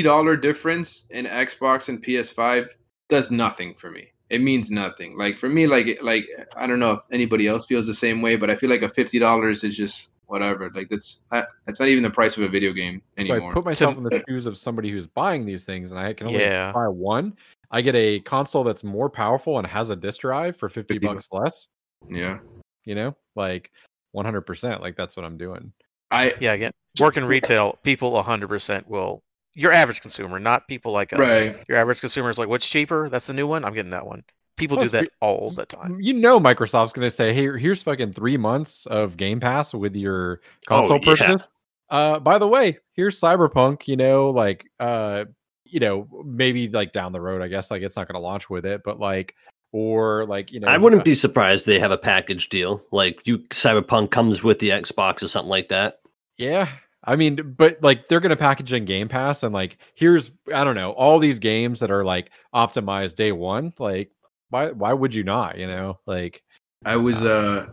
dollar difference in Xbox and PS5 does nothing for me. It means nothing. Like for me, like like I don't know if anybody else feels the same way, but I feel like a fifty dollars is just whatever. Like that's that's not even the price of a video game anymore. So. I put myself in the shoes of somebody who's buying these things, and I can only Yeah. buy one. I get a console that's more powerful and has a disk drive for 50 50 bucks less. yeah, You know, like 100%. Like that's what I'm doing. I Yeah, again, working retail, people 100% will. Your average consumer, not people like us. right. Your average consumer is like, what's cheaper? That's the new one. I'm getting that one. People Plus, do that all the time. You know, Microsoft's going to say, "Hey, here's fucking three months of Game Pass with your console yeah. purchase." Uh, by the way, here's Cyberpunk. You know, like, uh, you know, maybe like down the road. I guess like it's not going to launch with it, but like, or like, you know, I wouldn't uh, be surprised they have a package deal. Like you Cyberpunk comes with the Xbox or something like that. Yeah. I mean, but like they're gonna package in Game Pass and like here's I don't know, all these games that are like optimized day one, like why why would you not, you know? Like I was uh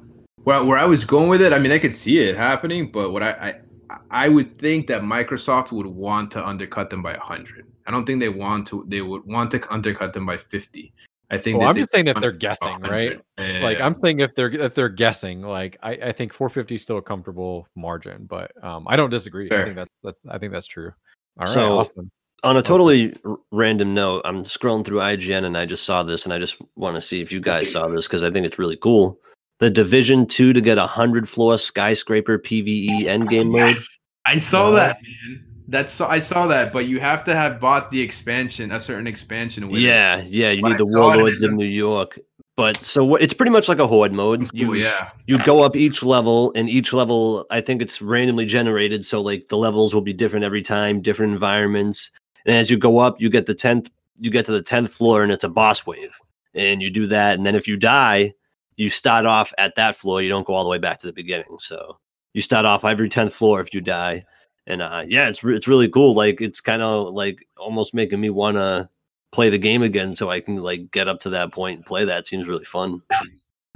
well where I was going with it, I mean I could see it happening, but what I I, I would think that Microsoft would want to undercut them by hundred. I don't think they want to they would want to undercut them by fifty. I think well, that I'm just saying if they're guessing, right? Yeah, Like. I'm saying if they're if they're guessing, like I, I think 450 is still a comfortable margin, but um I don't disagree. I think that's that's I think that's true. All right, So- awesome. On a totally r- random note, I'm scrolling through IGN and I just saw this and I just want to see if you guys saw this because I think it's really cool. The Division 2 to get a 100 floor skyscraper PvE endgame mode. Yes, I saw Yeah. that, man. That's so I saw that, but you have to have bought the expansion, a certain expansion with it. Yeah, yeah, you need I the Warlords of New York. But so what it's pretty much like a horde mode. You Oh, yeah. you go up each level and each level i think it's randomly generated so like the levels will be different every time different environments and as you go up you get the 10th you get to the 10th floor and it's a boss wave and you do that and then if you die you start off at that floor you don't go all the way back to the beginning so you start off every 10th floor if you die and uh yeah it's re- it's really cool like it's kind of like almost making me want to play the game again so i can like get up to that point and play that seems really fun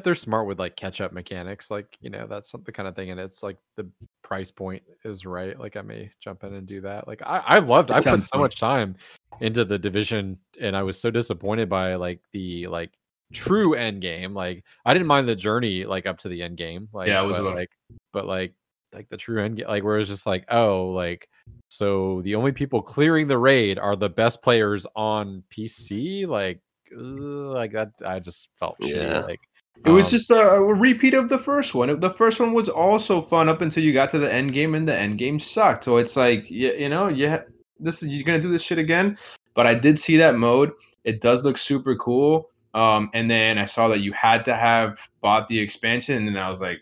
they're smart with like catch up mechanics like you know that's the kind of thing and it's like the price point is right like i may jump in and do that like i i loved That i put so fun. much time into the division and i was so disappointed by like the like true end game like i didn't mind the journey like up to the end game like Yeah, it was but, rough. like but like like the true end like where it's just like oh like so the only people clearing the raid are the best players on pc like ugh, like that i just felt shitty, like It was um, just a, a repeat of the first one. The first one was also fun up until you got to the end game, and the end game sucked. So it's like, you, you know, yeah, this is you're gonna do this shit again. But I did see that mode. It does look super cool. Um, and then I saw that you had to have bought the expansion, and then I was like,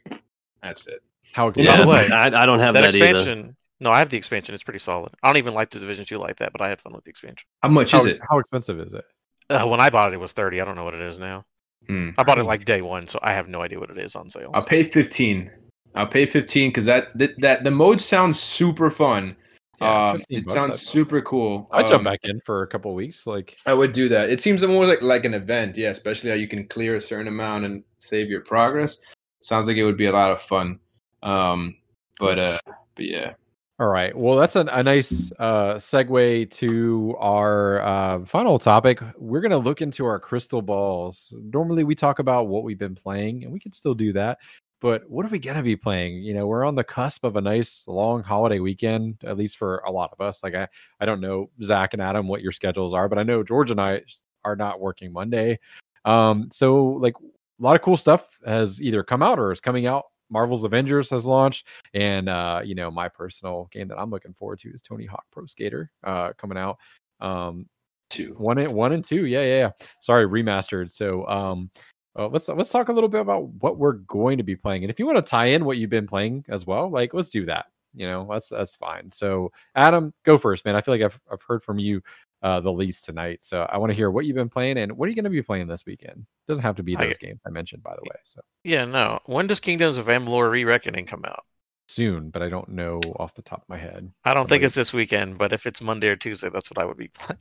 that's it. How By yeah the way, I, I don't have that that, either expansion. No, I have the expansion. It's pretty solid. I don't even like the Division Two like that, but I had fun with the expansion. How much how, is it? how expensive is it? Uh, when I bought it, it was thirty. I don't know what it is now. Hmm. I bought it like day one, so I have no idea what it is on sale. I'll pay fifteen. I'll pay fifteen because that, that that the mode sounds super fun. Yeah, um, it bucks, sounds super cool. I'd jump Um, back in for a couple weeks. Like, I would do that. It seems more like like an event, yeah. Especially how you can clear a certain amount and save your progress. Sounds like it would be a lot of fun. Um, but uh, but yeah, all right. Well, that's a, a nice uh, segue to our uh, final topic. We're going to look into our crystal balls. Normally, we talk about what we've been playing, and we can still do that. But what are we going to be playing? You know, we're on the cusp of a nice long holiday weekend, at least for a lot of us. Like, I, I don't know, Zach and Adam, what your schedules are, but I know George and I are not working Monday. Um, so, like, a lot of cool stuff has either come out or is coming out. Marvel's Avengers has launched, and uh, you know, my personal game that I'm looking forward to is Tony Hawk Pro Skater uh, coming out. Um, two. one and one and two, yeah, yeah, yeah. Sorry, remastered. So, um, uh, let's let's talk a little bit about what we're going to be playing, and if you want to tie in what you've been playing as well, like let's do that. You know, that's that's fine. So, Adam, go first, man. I feel like I've I've heard from you uh, the least tonight, so I want to hear what you've been playing and what are you going to be playing this weekend. Doesn't have to be I- those games I mentioned, by the way. So, Yeah, no. When does Kingdoms of Amalur Re-Reckoning come out? soon, but I don't know off the top of my head. I don't think it's this weekend, but if it's Monday or Tuesday, that's what I would be playing.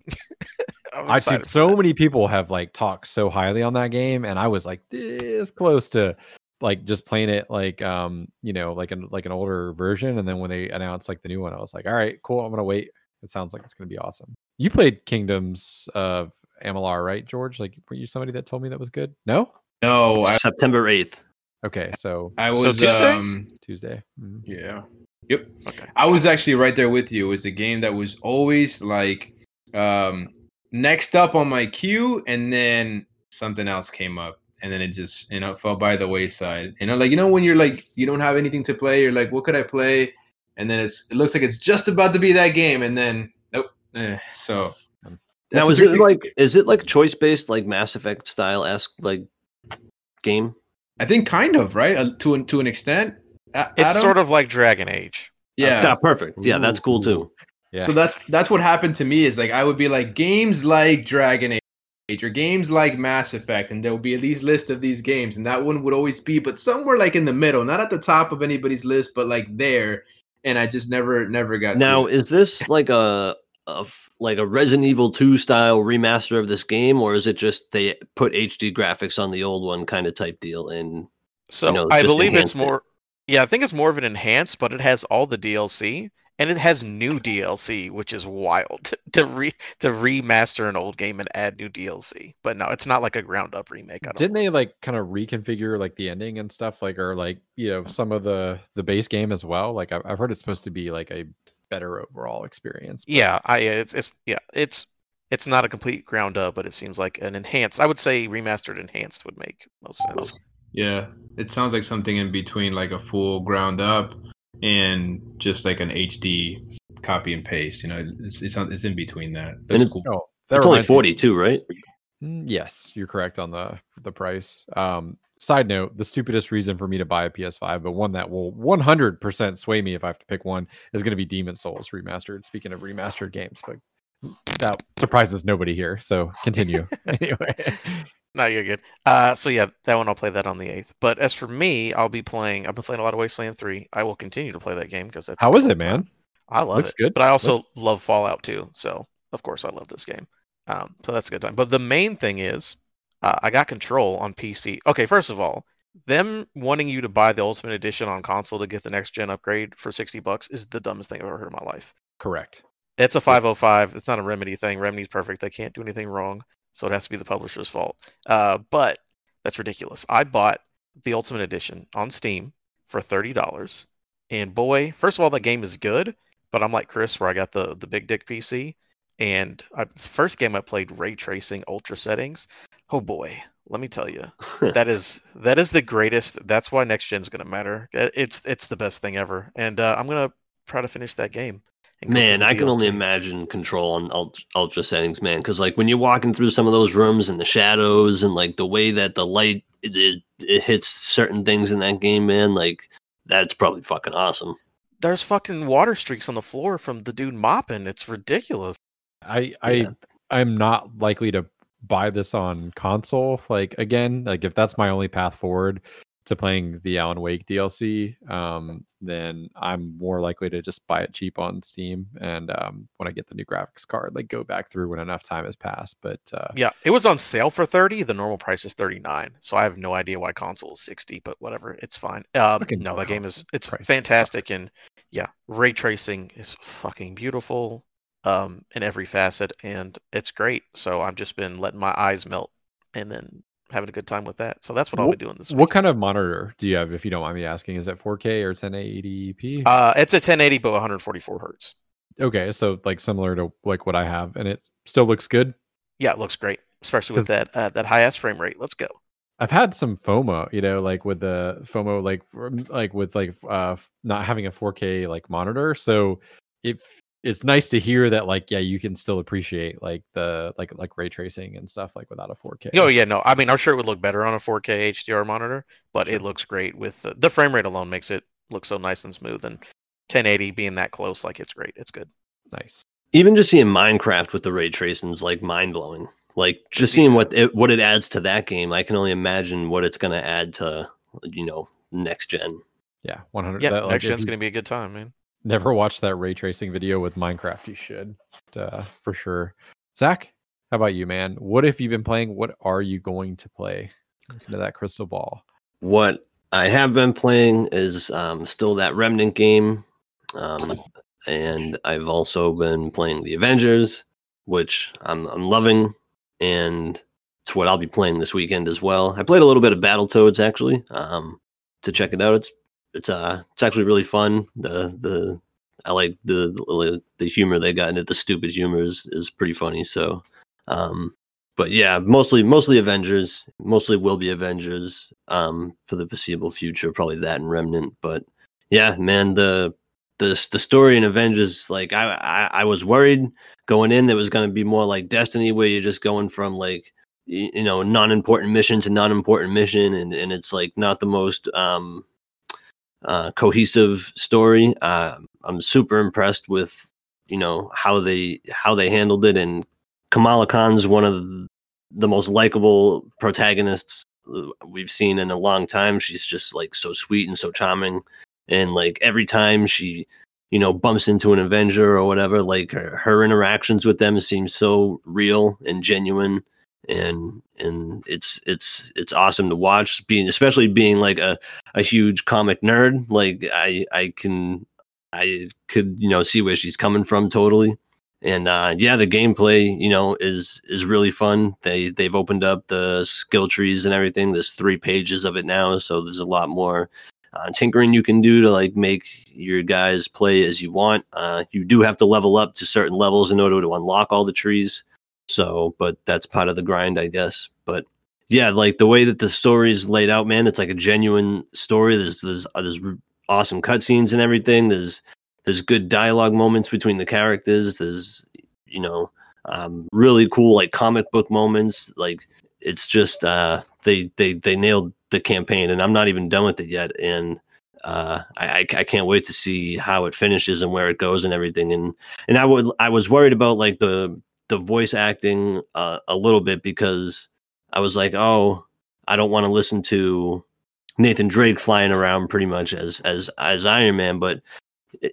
I for so that. many people have like talked so highly on that game, and I was like this close to like just playing it like um you know like an like an older version, and then when they announced like the new one, I was like, all right, cool, I'm gonna wait. It sounds like it's gonna be awesome. You played Kingdoms of Amalur, right, George? Like, were you somebody that told me that was good? No. No, I, September eighth. Okay, so I So was Tuesday? um Tuesday. Mhm. yeah. Yep. Okay. I was actually right there with you. It was a game that was always like um next up on my queue and then something else came up and then it just you know fell by the wayside. You know, like you know when you're like you don't have anything to play, you're like, what could I play? And then it's it looks like it's just about to be that game, and then nope. Eh, so Um, that's Now is it tricky- like is it like choice based like Mass Effect style esque like game? I think kind of right uh, to an to an extent. A- It's Adam? sort of like Dragon Age. yeah. Yeah, perfect. Yeah, that's cool too. Yeah. So that's that's what happened to me is like I would be like games like Dragon Age or games like Mass Effect, and there would be these list of these games, and that one would always be, but somewhere like in the middle, not at the top of anybody's list, but like there. And I just never never got to Now, it. is this like a, a f- like a Resident Evil 2 style remaster of this game, or is it just they put HD graphics on the old one kind of type deal? And So know, I believe it's enhanced it. more. Yeah, I think it's more of an enhanced, but it has all the DLC and it has new DLC, which is wild to re to remaster an old game and add new DLC. But no, it's not like a ground up remake. I don't Didn't they like kind of reconfigure like the ending and stuff, like or like you know some of the the base game as well? Like I've, I've heard it's supposed to be like a better overall experience. but- Yeah, I it's it's yeah, it's it's not a complete ground up, but it seems like an enhanced. I would say remastered enhanced would make most sense. yeah, it sounds like something in between like a full ground up and just like an HD copy and paste. You know, it's it's, on- it's in between that. That's it- cool. Oh, that it's only reminds me- 42, right? Mm, Yes, you're correct on the the price. Um, side note: the stupidest reason for me to buy a PS5, but one that will 100% sway me if I have to pick one, is going to be Demon Souls remastered. Speaking of remastered games, but that surprises nobody here. So continue anyway. No, you're good. Uh, so yeah, that one I'll play that on the eighth. But as for me, I'll be playing. I've been playing a lot of Wasteland Three. I will continue to play that game because that's How good it, man? I love Looks it. good. But I also love Fallout too. So of course I love this game. Um, so that's a good time. But the main thing is, uh, I got Control on PC. Okay, first of all, them wanting you to buy the Ultimate Edition on console to get the next gen upgrade for sixty bucks is the dumbest thing I've ever heard in my life. Correct. It's a 505. It's not a Remedy thing. Remedy's perfect. They can't do anything wrong. So it has to be the publisher's fault. Uh, but that's ridiculous. I bought the Ultimate Edition on Steam for $30. And boy, first of all, that game is good. But I'm like Chris, where I got the, the big dick PC. And I, the first game I played ray tracing ultra settings. Oh boy, let me tell you, that is that is the greatest. That's why next gen is going to matter. It's it's the best thing ever. And uh, I'm gonna try to finish that game. And go through Man, I can only DLC. imagine control on ult- ultra settings, man. Because like when you're walking through some of those rooms and the shadows and like the way that the light it, it, it hits certain things in that game, man, like that's probably fucking awesome. There's fucking water streaks on the floor from the dude mopping. It's ridiculous. I I Yeah. I'm not likely to buy this on console. Like again, like if that's my only path forward to playing the Alan Wake DLC, um, then I'm more likely to just buy it cheap on Steam. And um, when I get the new graphics card, like go back through when enough time has passed. But uh, Yeah, it was on sale for 30. The normal price is 39. So I have no idea why console is 60, but whatever, it's fine. Um, no, that game is it's fantastic and yeah, ray tracing is fucking beautiful um in every facet and it's great. So I've just been letting my eyes melt and then having a good time with that. So that's what I'll be doing this week. what kind of monitor do you have, if you don't mind me asking? Is it 4K or 1080p? Uh, it's a 1080 but 144 hertz. okay, so like similar to like what I have, and it still looks good. Yeah, it looks great, especially with that uh, that high S frame rate. Let's go. I've had some FOMO, you know, like with the FOMO, like like with like uh not having a 4K like monitor. So if it's nice to hear that, like, yeah, you can still appreciate like the like like ray tracing and stuff like without a 4K. Oh yeah, no. I mean, I'm sure it would look better on a 4K HDR monitor, but Sure. it looks great with the, the frame rate alone makes it look so nice and smooth. And 1080 being that close, like it's great. It's good. nice. Even just seeing Minecraft with the ray tracing is like mind blowing. Like just seeing what it, what it adds to that game, I can only imagine what it's going to add to you know next gen. Yeah, 100. Yeah, that, like, next if gen's you gonna be a good time, man. Never watched that ray tracing video with Minecraft, you should uh, for sure. Zach, how about you, man? What have you been playing? What are you going to play? Into that crystal ball. What I have been playing is um, still that Remnant game, um, and I've also been playing the Avengers, which I'm I'm loving, and it's what I'll be playing this weekend as well. I played a little bit of Battletoads actually um, to check it out. It's it's uh it's actually really fun. The the I like the the, the humor they got in it. The stupid humor is, is pretty funny. So, um, but yeah, mostly mostly Avengers. Mostly will be Avengers. Um, for the foreseeable future, probably that and Remnant. But yeah, man, the the the story in Avengers, like I I, I was worried going in, that was going to be more like Destiny, where you're just going from like y- you know non-important mission to non-important mission, and and it's like not the most um uh, cohesive story. Uh, I'm super impressed with you know how they how they handled it, and Kamala Khan's one of the most likable protagonists uh, we've seen in a long time. She's just like so sweet and so charming, and like every time she you know bumps into an Avenger or whatever, like her, her interactions with them seem so real and genuine and and it's it's it's awesome to watch being especially being like a a huge comic nerd like i i can i could you know see where she's coming from totally. And uh yeah the gameplay you know is is really fun. They they've opened up the skill trees and everything. There's three pages of it now so there's a lot more uh, tinkering you can do to like make your guys play as you want. Uh you do have to level up to certain levels in order to unlock all the trees so, but that's part of the grind, I guess. But yeah, like the way that the story is laid out, man, it's like a genuine story. There's there's uh, there's awesome cutscenes and everything. There's there's good dialogue moments between the characters. There's you know um, really cool like comic book moments. Like it's just uh, they they they nailed the campaign, and I'm not even done with it yet. And uh, I, I I can't wait to see how it finishes and where it goes and everything. And and I would I was worried about like the the voice acting uh, a little bit because I was like, oh, I don't want to listen to Nathan Drake flying around pretty much as as as Iron Man, but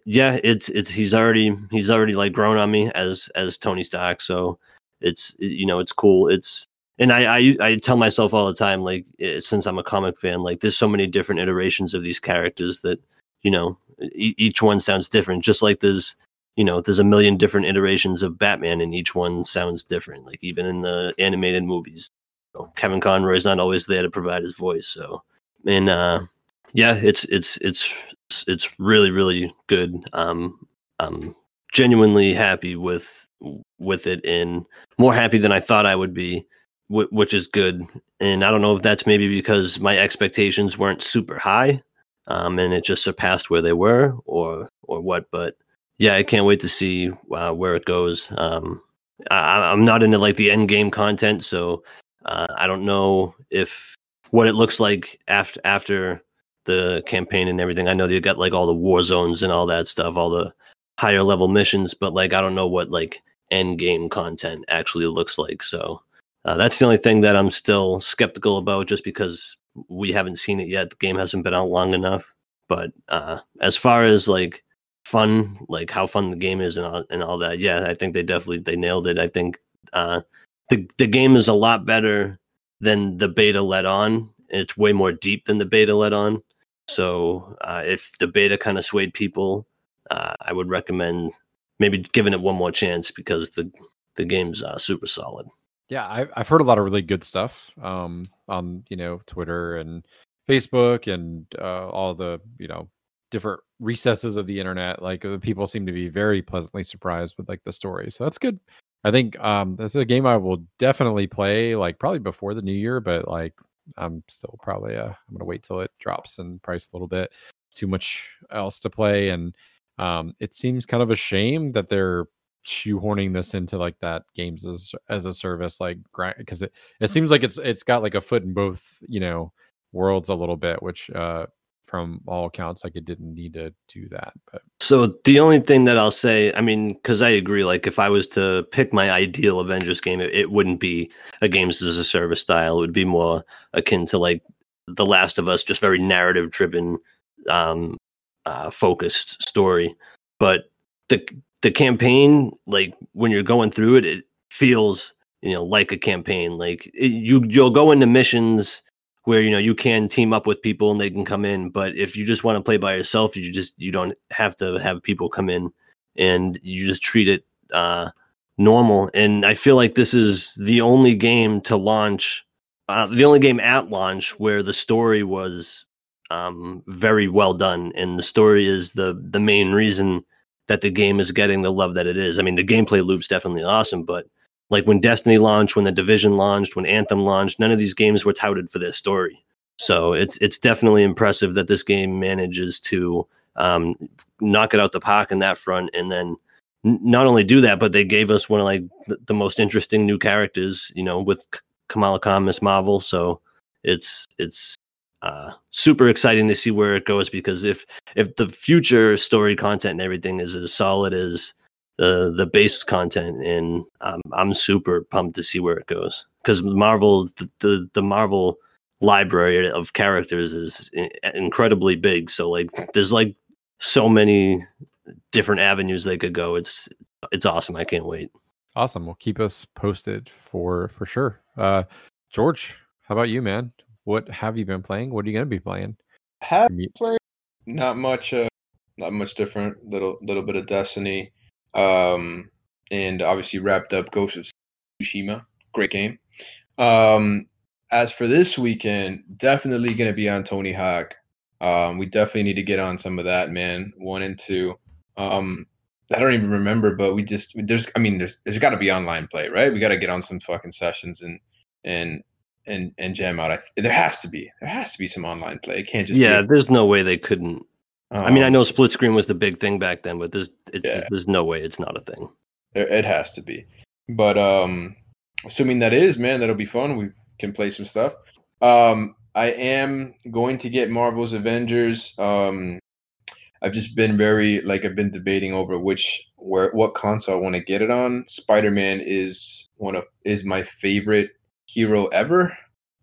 yeah, it's it's he's already he's already like grown on me as as Tony Stark, so it's you know it's cool. It's and I I I tell myself all the time like eh, since I'm a comic fan, like there's so many different iterations of these characters that you know e- each one sounds different. Just like there's you know, there's a million different iterations of Batman, and each one sounds different. Like even in the animated movies, you know, Kevin Conroy's not always there to provide his voice. So, and uh, yeah, it's it's it's it's really really good. Um, I'm genuinely happy with with it, and more happy than I thought I would be, wh- which is good. And I don't know if that's maybe because my expectations weren't super high, um, and it just surpassed where they were, or or what, but yeah, I can't wait to see uh, where it goes. Um, I, I'm not into like the end game content, so uh, I don't know if what it looks like after after the campaign and everything. I know they got like all the war zones and all that stuff, all the higher level missions, but like I don't know what like end game content actually looks like. So uh, that's the only thing that I'm still skeptical about, just because we haven't seen it yet. The game hasn't been out long enough. But uh, as far as like fun, like how fun the game is and all, and all that. Yeah, I think they definitely they nailed it. I think uh, the the game is a lot better than the beta let on. It's way more deep than the beta let on. So uh, if the beta kind of swayed people, uh, I would recommend maybe giving it one more chance because the the game's uh, super solid. Yeah, I, I've heard a lot of really good stuff um, on you know Twitter and Facebook and uh, all the you know different recesses of the internet. Like uh, people seem to be very pleasantly surprised with like the story, so that's good. I think um, this is a game I will definitely play like probably before the new year, but like I'm still probably uh, I'm gonna wait till it drops in price a little bit. Too much else to play, and um, it seems kind of a shame that they're shoehorning this into like that games as as a service like because it it seems like it's it's got like a foot in both you know worlds a little bit which uh from all accounts like it didn't need to do that but So the only thing that I'll say, I mean, because I agree, like if I was to pick my ideal Avengers game, it, it wouldn't be a games as a service style. It would be more akin to like The Last of Us, just very narrative driven um, uh, focused story. But the the campaign, like when you're going through it, it feels you know like a campaign. Like it, you you'll go into missions where you know you can team up with people and they can come in. But if you just want to play by yourself, you just you don't have to have people come in, and you just treat it uh, normal. And I feel like this is the only game to launch, uh, the only game at launch where the story was um, very well done, and the story is the the main reason that the game is getting the love that it is. I mean, the gameplay loop's definitely awesome, but like when Destiny launched, when the Division launched, when Anthem launched, none of these games were touted for their story. So it's it's definitely impressive that this game manages to um, knock it out the park in that front, and then not only do that, but they gave us one of like the, most interesting new characters, you know, with Kamala Khan, Miss Marvel. So it's it's uh, super exciting to see where it goes because if if the future story content and everything is as solid as the the base content, and um, I'm super pumped to see where it goes because Marvel the, the the Marvel library of characters is incredibly big. So like there's like so many different avenues they could go. It's it's awesome. I can't wait. Awesome. Well, keep us posted for for sure. Uh, George, how about you, man? What have you been playing? What are you going to be playing? Have played not much. Uh, not much different. Little little bit of Destiny, um, and obviously wrapped up Ghost of Tsushima. Great game. Um, as for this weekend, definitely going to be on Tony Hawk. Um, we definitely need to get on some of that, man. One and two. Um, I don't even remember, but we just there's I mean there's there's got to be online play, right? We got to get on some fucking sessions and and and and jam out. I, there has to be there has to be some online play. It can't just yeah. Be, there's no way they couldn't. Um, I mean, I um, know split screen was the big thing back then, but there's it's yeah. there's no way it's not a thing. It has to be, but um, assuming that is, man, that'll be fun. We can play some stuff. Um, I am going to get Marvel's Avengers. Um, I've just been very like I've been debating over which where what console I want to get it on. Spider Man is one of is my favorite hero ever.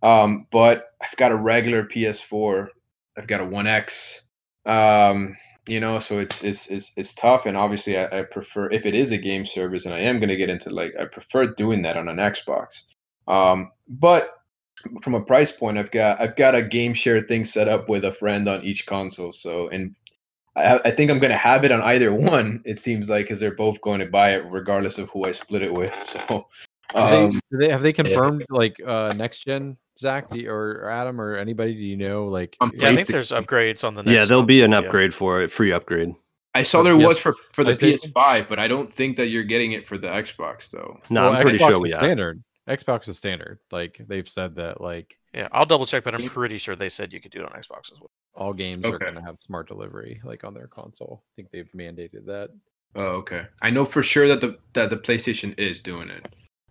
Um, but I've got a regular PS4. I've got a One X. Um, you know, so it's it's it's it's tough. And obviously, I, I prefer if it is a game service, and I am going to get into like I prefer doing that on an Xbox. Um, but from a price point, I've got I've got a game share thing set up with a friend on each console. So and I, I think I'm going to have it on either one. It seems like because they're both going to buy it regardless of who I split it with. So, um, do, they, do they, have they confirmed yeah. like uh, next gen Zach you, or Adam or anybody? Do you know like? Yeah, I think there's upgrades on the. yeah, there'll be an upgrade yeah. for it, free upgrade. I saw there was for for the PS5, but I don't think that you're getting it for the Xbox though. No, well, I'm pretty Xbox sure we standard. Xbox is standard. Like they've said that like yeah, I'll double check, but I'm pretty sure they said you could do it on Xbox as well. All games okay. are going to have smart delivery like on their console. I think they've mandated that. Oh, okay. I know for sure that the that the PlayStation is doing it.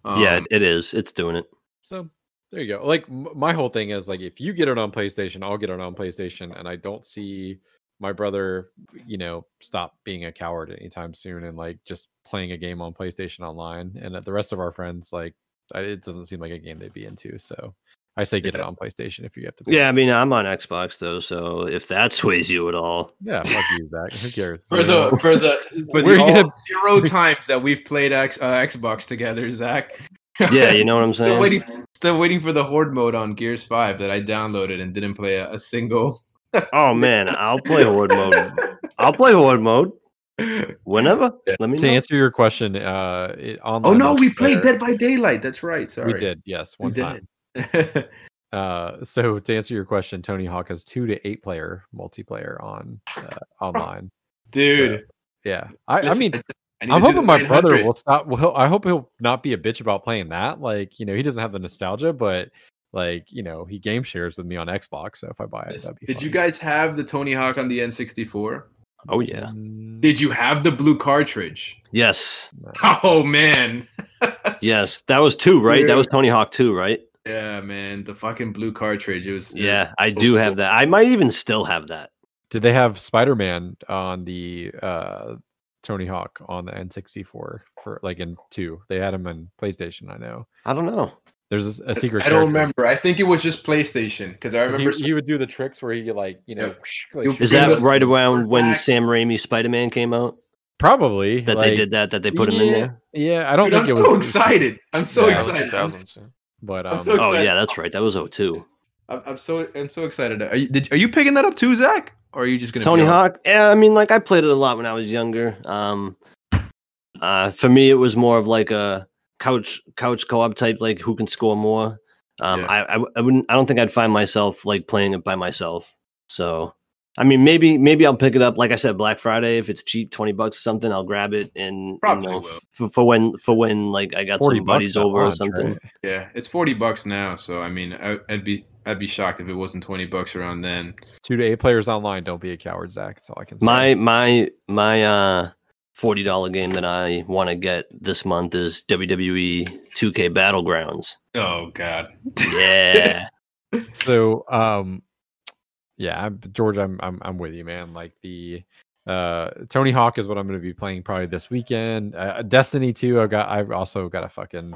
Um, yeah, it is. It's doing it. So there you go. Like m- my whole thing is like if you get it on PlayStation, I'll get it on PlayStation, and I don't see my brother, you know, stop being a coward anytime soon and like just playing a game on PlayStation online. And the rest of our friends, like it doesn't seem like a game they'd be into. So I say get yeah. it on PlayStation if you have to. Yeah, I mean I'm on Xbox though, so if that sways you at all, yeah, fuck you, Zach. Who cares? for the for the for the gonna... zero times that we've played X, uh, Xbox together, Zach. yeah, you know what I'm saying. still waiting, still waiting for the Horde mode on Gears Five that I downloaded and didn't play a, a single. oh man, I'll play Horde mode. I'll play Horde mode. Whenever. Let me to know. answer your question, uh, it, oh no, we played Dead by Daylight. That's right. Sorry, we did. Yes, one we time. uh, so to answer your question, Tony Hawk has two to eight player multiplayer on uh, online. Dude, so, yeah, I, Listen, I mean. I am hoping my brother will stop. Well, I hope he'll not be a bitch about playing that. Like, you know, he doesn't have the nostalgia, but like, you know, he game shares with me on Xbox. So if I buy it, that'd be. Did fun. you guys have the Tony Hawk on the N64? Oh yeah. Did you have the blue cartridge? Yes. Oh man. yes, that was two, right? Dude. That was Tony Hawk two, right? Yeah, man, the fucking blue cartridge. It was. It yeah, was I do have that. I might even still have that. Did they have Spider Man on the uh Tony Hawk on the N64 for like in two. They had him in PlayStation. I know. I don't know. There's a, a secret. I don't character. remember. I think it was just PlayStation because I remember. He, he would do the tricks where he like you know Yeah. like, Is that right around when back. Sam Raimi's Spider Man came out? probably That like, they did that, that they put him in there? Yeah, I don't Dude, I'm it so was. excited. I'm so Yeah, That was excited. I'm, 2000s. But I'm um, so Oh, yeah, that's right. That was 02. I'm, I'm so I'm so excited. Are you did, are you picking that up too, Zach? Or are you just gonna Tony Hawk? Yeah, I mean, like, I played it a lot when I was younger. Um, uh, for me, it was more of like a couch couch co op type, like who can score more. Um, Yeah. I, I I wouldn't. I don't think I'd find myself like playing it by myself. So, I mean, maybe maybe I'll pick it up. Like I said, Black Friday if it's cheap, twenty bucks or something, I'll grab it and Probably you know will. for, for when for when like I got some buddies at over or something. right? Yeah, it's forty bucks now. So I mean, I, I'd be I'd be shocked if it wasn't twenty bucks around then. Two to eight players online. Don't be a coward, Zach. That's all I can say. My my my uh forty dollar game that I want to get this month is WWE 2K Battlegrounds. Oh God. Yeah. so um yeah I'm, george I'm, I'm i'm with you man like the uh tony hawk is what i'm going to be playing probably this weekend uh, destiny 2 I've got i've also got a fucking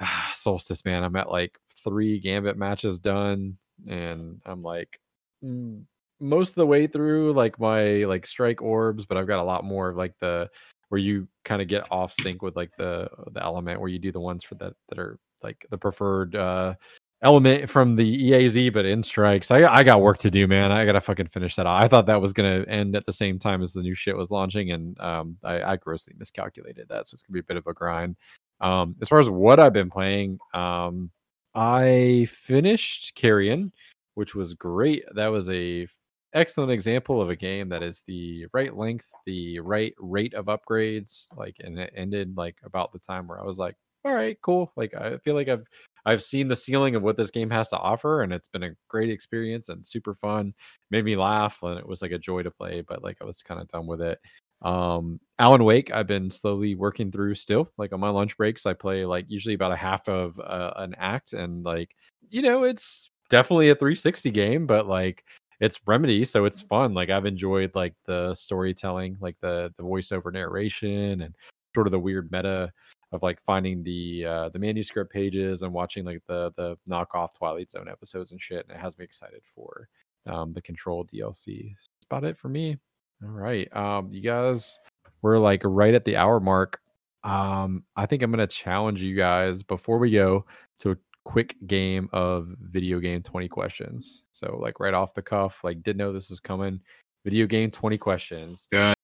solstice man i'm at like three gambit matches done and i'm like mm, most of the way through like my like strike orbs but i've got a lot more of like the where you kind of get off sync with like the the element where you do the ones for that that are like the preferred uh element from the EAZ, but in strikes. I I got work to do, man. I gotta fucking finish that. off. I thought that was gonna end at the same time as the new shit was launching, and um, I, I grossly miscalculated that. So it's gonna be a bit of a grind. Um, as far as what I've been playing, um, I finished Carrion, which was great. That was a excellent example of a game that is the right length, the right rate of upgrades. Like, and it ended like about the time where I was like, all right, cool. Like, I feel like I've I've seen the ceiling of what this game has to offer, and it's been a great experience and super fun. Made me laugh, and it was like a joy to play. But like I was kind of done with it. Um, Alan Wake, I've been slowly working through still. Like on my lunch breaks, I play like usually about a half of uh, an act, and like you know, it's definitely a 360 game, but like it's remedy so it's fun like i've enjoyed like the storytelling like the the voiceover narration and sort of the weird meta of like finding the uh the manuscript pages and watching like the the knockoff twilight zone episodes and shit and it has me excited for um the control dlc that's about it for me all right um you guys we're like right at the hour mark um i think i'm gonna challenge you guys before we go to a quick game of video game 20 questions so like right off the cuff like didn't know this was coming video game 20 questions Good.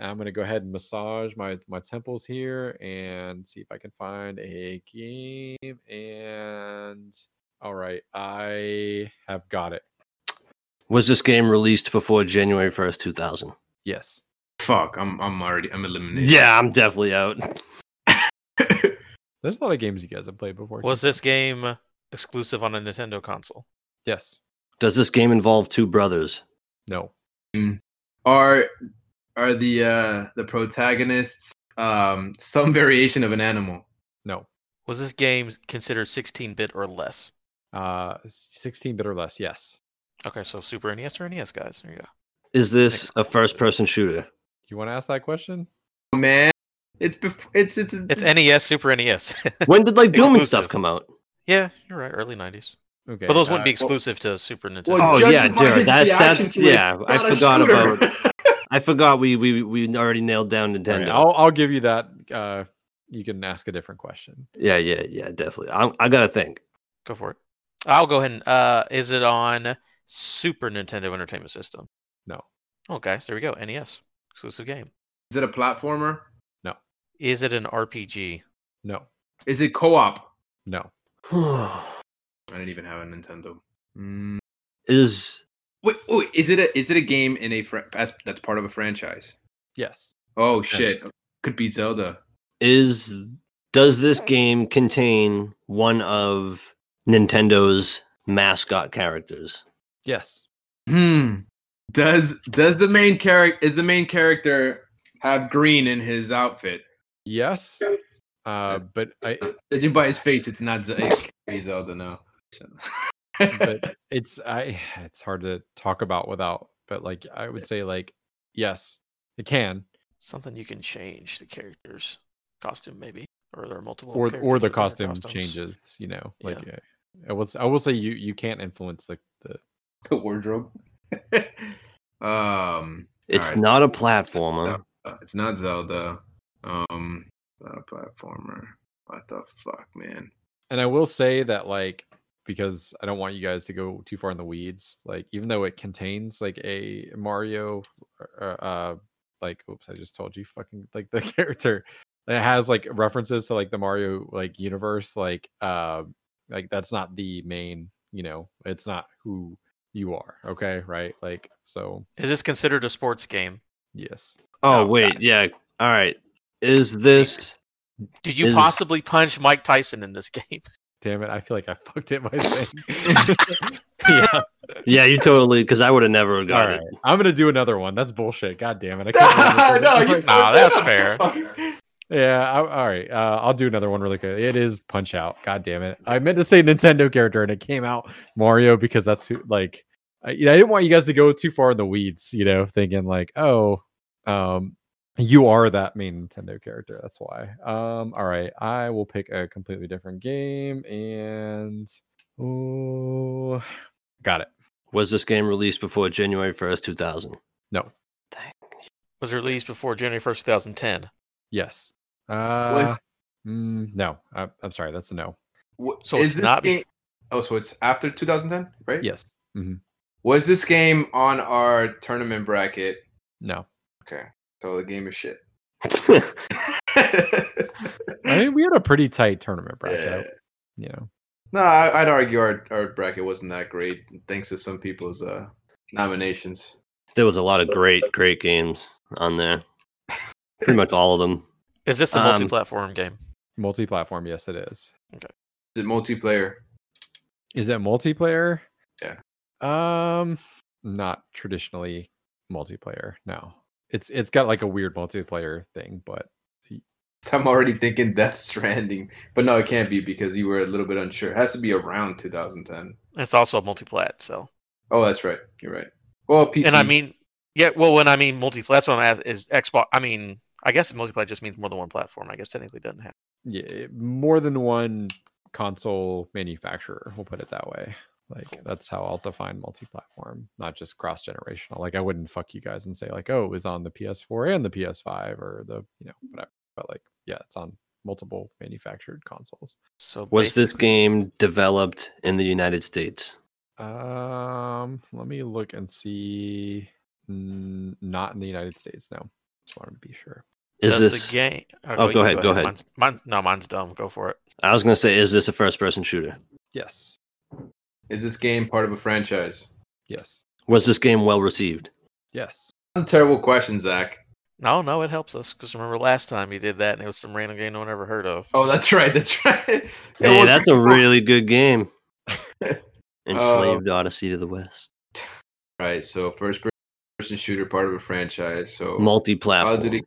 I'm gonna go ahead and massage my my temples here and see if I can find a game. And all right, I have got it. Was this game released before January 1st, 2000? Yes. Fuck. I'm I'm already I'm eliminated. Yeah, I'm definitely out. There's a lot of games you guys have played before. Was this game exclusive on a Nintendo console? Yes. Does this game involve two brothers? No. are are the uh the protagonists um some variation of an animal? No. Was this game considered 16-bit or less? Uh, 16 bit or less. Yes. Okay, so Super NES or NES, guys. There you go. Is this a first person shooter? You want to ask that question? Man, it's bef- it's it's It's NES, Super NES. When did like Doom and stuff come out? yeah, you're right. Early 90s. Okay. But those wouldn't be uh, exclusive to Super Nintendo. Well, Oh, yeah, by dude, his that- that's- yeah, I forgot about- I forgot we we we already nailed down all right, Nintendo. I'll I'll give you that. Uh, you can ask a different question. Yeah, yeah, yeah, definitely. I, I gotta think. Go for it. I'll go ahead and uh is it on Super Nintendo Entertainment System? No. Okay, so there we go. NES. Exclusive game. Is it a platformer? No. Is it an RPG? No. Is it co-op? No. I didn't even have a Nintendo. Mm. Is Wait, wait, is it a is it a game in a fr- that's, that's part of a franchise? Yes. Oh It's shit, could be Zelda. is does this game contain one of Nintendo's mascot characters? Yes. Hmm. Does does the main character is the main character have green in his outfit? Yes. Uh, but I Judging by his face, it's not Zelda. It can't no. So- but it's I it's hard to talk about without but like I would say like yes it can Something you can change the characters costume maybe, or there are multiple. or or the costume changes. You know, like Yeah. I will s- I will say you you can't influence the the The wardrobe. um, It's Alright. not a platformer. it's not Zelda. Um, it's not a platformer. What the fuck, man? and I will say that like because I don't want you guys to go too far in the weeds. Like even though it contains like a Mario, uh, uh like oops, I just told you fucking like the character it has like references to like the Mario like universe. Like uh like that's not the main. You know, it's not who you are. Okay, right? Like so. Is this considered a sports game? Yes. Oh Oh, wait, God. yeah. All right. Is this Did you Is- possibly punch Mike Tyson in this game? Damn it! I feel like I fucked it by saying. yeah. Yeah, you totally because I would have never All got right. it. I'm gonna do another one. That's bullshit. God damn it! I can't remember no, you Nah, that's fair. Yeah. I, all right. Uh, I'll do another one really quick. It is Punch Out. God damn it! I meant to say Nintendo character, and it came out Mario because that's who. Like, I, you know, I didn't want you guys to go too far in the weeds. You know, thinking like, oh, um, you are that main Nintendo character. That's why. Um. All right. I will pick a completely different game, and oh, got it. Was this game released before January first, two thousand? No. Was released before January first, two thousand ten. Yes. Uh, Was mm, no. I, I'm sorry. That's a no. w- So is it's this not bef- game? Oh, so it's after 2010, right? Yes. Was this game on our tournament bracket? No. Okay, so the game is shit. I mean, we had a pretty tight tournament bracket. yeah. bracket. You know. No, I, I'd argue our, our bracket wasn't that great, thanks to some people's uh, nominations. there was a lot of great, great games on there. Pretty much all of them. Is this a Um, multi-platform game? Multi-platform. Yes, it is. Okay. is. Is it multiplayer? Is it multiplayer? Yeah. Um, not traditionally multiplayer. No. It's it's got like a weird multiplayer thing, but I'm already thinking Death Stranding, but no, it can't be because you were a little bit unsure. It has to be around 2010. It's also a multi-plat, so. Oh, that's right. You're right. Well, PC. And I mean, yeah. Well, when I mean multi-plat, that's what I'm asking. Is Xbox? I mean, I guess multi-plat just means more than one platform. I guess technically doesn't have. yeah, more than one console manufacturer. We'll put it that way. Like that's how I'll define multi-platform, not just cross-generational. Like I wouldn't fuck you guys and say like, oh, it was on the PS4 and the PS5 or the you know whatever. But like, yeah, it's on multiple manufactured consoles. So Was this game developed in the United States? Um, let me look and see. Not in the United States. No, just wanted to be sure. Is does this? the game? Oh, oh you go ahead, go ahead. Mine's, mine's no, mine's dumb. Go for it. I was gonna say, is this a first-person shooter? Yes. is this game part of a franchise? Yes. Was this game well received? Yes. That's a terrible question, Zach. No, no, it helps us because remember last time you did that and it was some random game no one ever heard of. Oh, that's right. That's right. It Hey, that's a really good game. Enslaved Odyssey to the West. right. So first person shooter, part of a franchise. So Call of Multi-platform. Duty,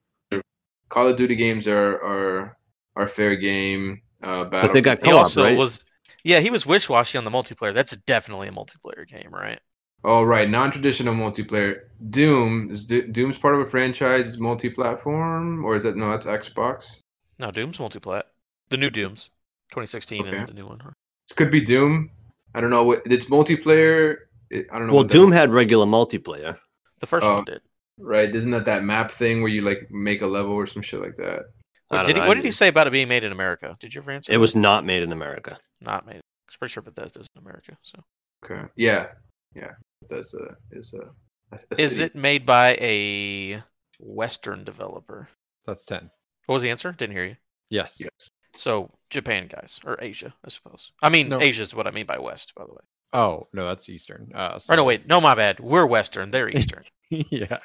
Call of Duty games are are are fair game. Uh, But they got co-op, also right? was, yeah, he was wish washy on the multiplayer. That's definitely a multiplayer game, right? Oh right, non-traditional multiplayer. Doom is Do- Doom's part of a franchise. It's multi-platform or is it no? That's Xbox. No, Doom's multiplat. The new Doom's, 2016, Okay. and the new one. huh? Could be Doom. I don't know. what It's multiplayer. It, I don't know. Well, Doom had regular multiplayer. The first Oh. one did. Right? Isn't that that map thing where you like make a level or some shit like that? I What did, he, what did he say about it being made in America? Did you ever answer? It that? was not made in America. not made. I'm pretty sure Bethesda's in America. So, Okay. Yeah. Yeah. That's a is a. a- a is it made by a Western developer? That's ten. What was the answer? Didn't hear you. Yes. Yes. So Japan guys or Asia, I suppose. I mean, No. Asia is what I mean by West, by the way. Oh no, that's Eastern. Uh, Or no, wait, no, my bad. We're Western. They're Eastern. yeah.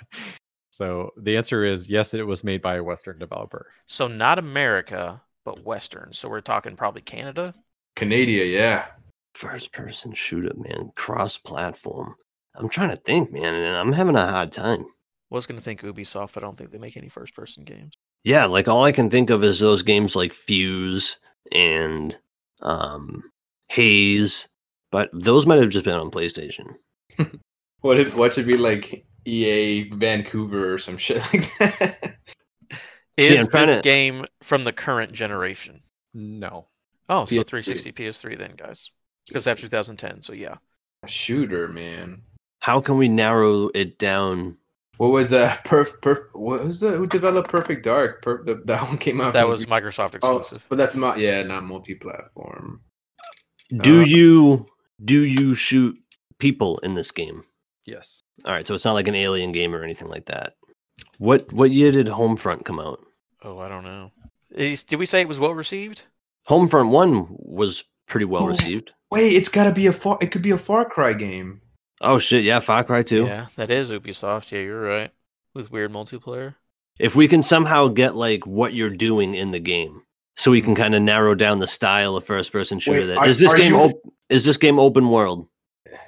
So the answer is yes. It was made by a Western developer. so not America, but Western. So we're talking probably Canada. Canada? Yeah. First person shooter, man. Cross platform. I'm trying to think, man, and I'm having a hard time. Was gonna think Ubisoft, but I don't think they make any first person games. Yeah, like all I can think of is those games like Fuse and um Haze, but those might have just been on PlayStation. What if what should be like EA Vancouver or some shit like that? Is See, this to- game from the current generation? No. Oh, so PS3. 360, PS3 then, guys. Because after 2010, so yeah. A shooter, man. How can we narrow it down? What was that? Perf, perf, what was the who developed Perfect Dark? Per, the, that one came out. That from- was Microsoft oh, exclusive. but that's not yeah, not multi-platform. Do Uh, you do you shoot people in this game? Yes. All right, so it's not like an alien game or anything like that. What what year did Homefront come out? Oh, I don't know. Is, did we say it was well received? Homefront One was pretty well Oh. received. Wait, it's gotta be a far. It could be a Far Cry game. Oh shit, yeah, Far Cry 2. Yeah, that is Ubisoft. Yeah, you're right. With weird multiplayer. If we can somehow get like what you're doing in the game, so we can kind of narrow down the style of first person shooter. Wait, that are- is this are game you- op- is this game open world?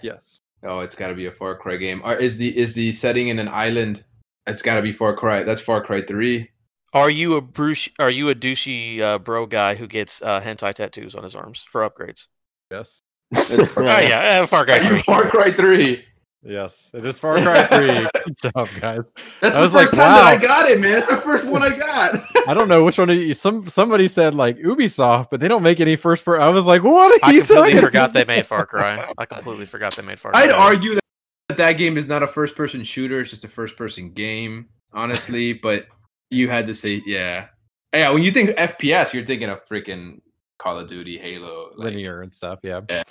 Yes. Oh, it's gotta be a Far Cry game. Or is the is the setting in an island? It's gotta be Far Cry. That's Far Cry Three. Are you a Bruce? Are you a douchey uh, bro guy who gets uh, hentai tattoos on his arms for upgrades? Yes. That's Oh Cry. yeah, uh, Far Cry Are you 3. Far Cry Three? Yes. It is Far Cry 3. Good job, guys. That's I the was first like, time that I got it, man. That's the first one I got. I don't know which one of you, some somebody said like Ubisoft, but they don't make any first person. I was like, what are I you completely talking forgot they made Far Cry. I completely forgot they made Far Cry. I'd argue that that game is not a first person shooter. It's just a first person game, honestly. but you had to say, yeah, yeah. When you think FPS, you're thinking of freaking Call of Duty, Halo, like, linear and stuff. Yeah. yeah.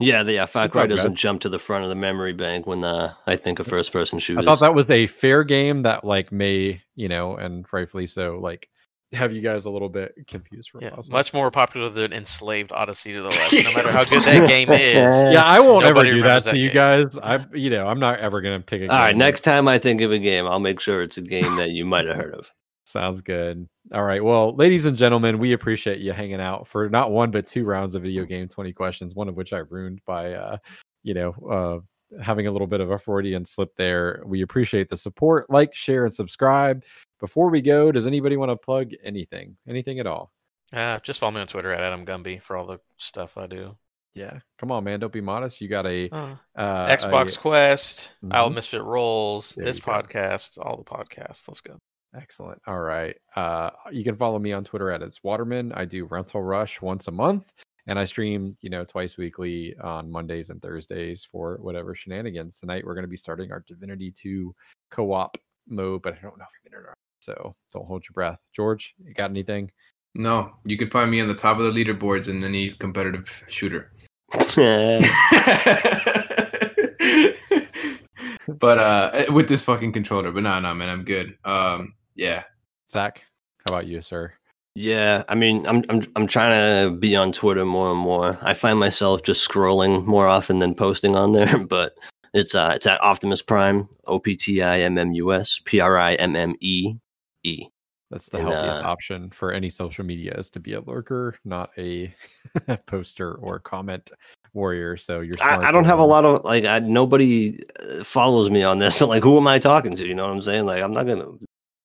Yeah, the yeah, Far Cry doesn't jump to the front of the memory bank when uh, I think of first person shooters. I thought that was a fair game that like may you know, and rightfully so, like have you guys a little bit confused for a Yeah, while. Much more popular than Enslaved Odyssey to the West. No matter how good that game is. Yeah, I won't ever do that remembers to that you guys. I, you know, I'm not ever gonna pick a. All right, game next time I think of a game, I'll make sure it's a game that you might have heard of. Sounds good. All right. Well, ladies and gentlemen, we appreciate you hanging out for not one but two rounds of video game 20 questions, one of which I ruined by uh, you know, uh having a little bit of a Freudian slip there. We appreciate the support. Like, share, and subscribe. Before we go, does anybody want to plug anything? Anything at all? Uh, just follow me on Twitter at Adam Gumby for all the stuff I do. Yeah. Come on, man. Don't be modest. You got a Uh, uh Xbox Quest, Owl Mhm. Misfit Rolls, There this you go. podcast, all the podcasts. Let's go. Excellent. All right. Uh, you can follow me on Twitter at it's Waterman. I do Rental Rush once a month, and I stream, you know, twice weekly on Mondays and Thursdays for whatever shenanigans. Tonight we're going to be starting our Divinity 2 co-op mode, but I don't know if I'm in it or not. So don't hold your breath. George, you got anything? No, you can find me on the top of the leaderboards in any competitive shooter. but uh with this fucking controller. But no, no, man, I'm good. Um, yeah. Zach, how about you, sir? Yeah, I mean, I'm I'm I'm trying to be on Twitter more and more. I find myself just scrolling more often than posting on there, but it's uh it's at Optimus Prime, O P T I M M U S P R I M M E E. That's the And, healthiest uh, option for any social media is to be a lurker, not a poster or comment warrior. So you're smart I, I don't have a lot of like I nobody uh, follows me on this. So like, who am I talking to? You know what I'm saying? Like, I'm not gonna.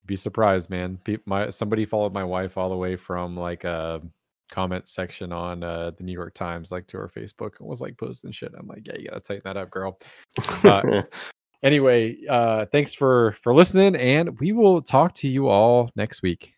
Be surprised, man. My somebody followed my wife all the way from like a comment section on uh, the New York Times, like to her Facebook, and was like posting shit. I'm like, yeah, you gotta tighten that up, girl. Uh, Anyway, uh, thanks for for listening, and we will talk to you all next week.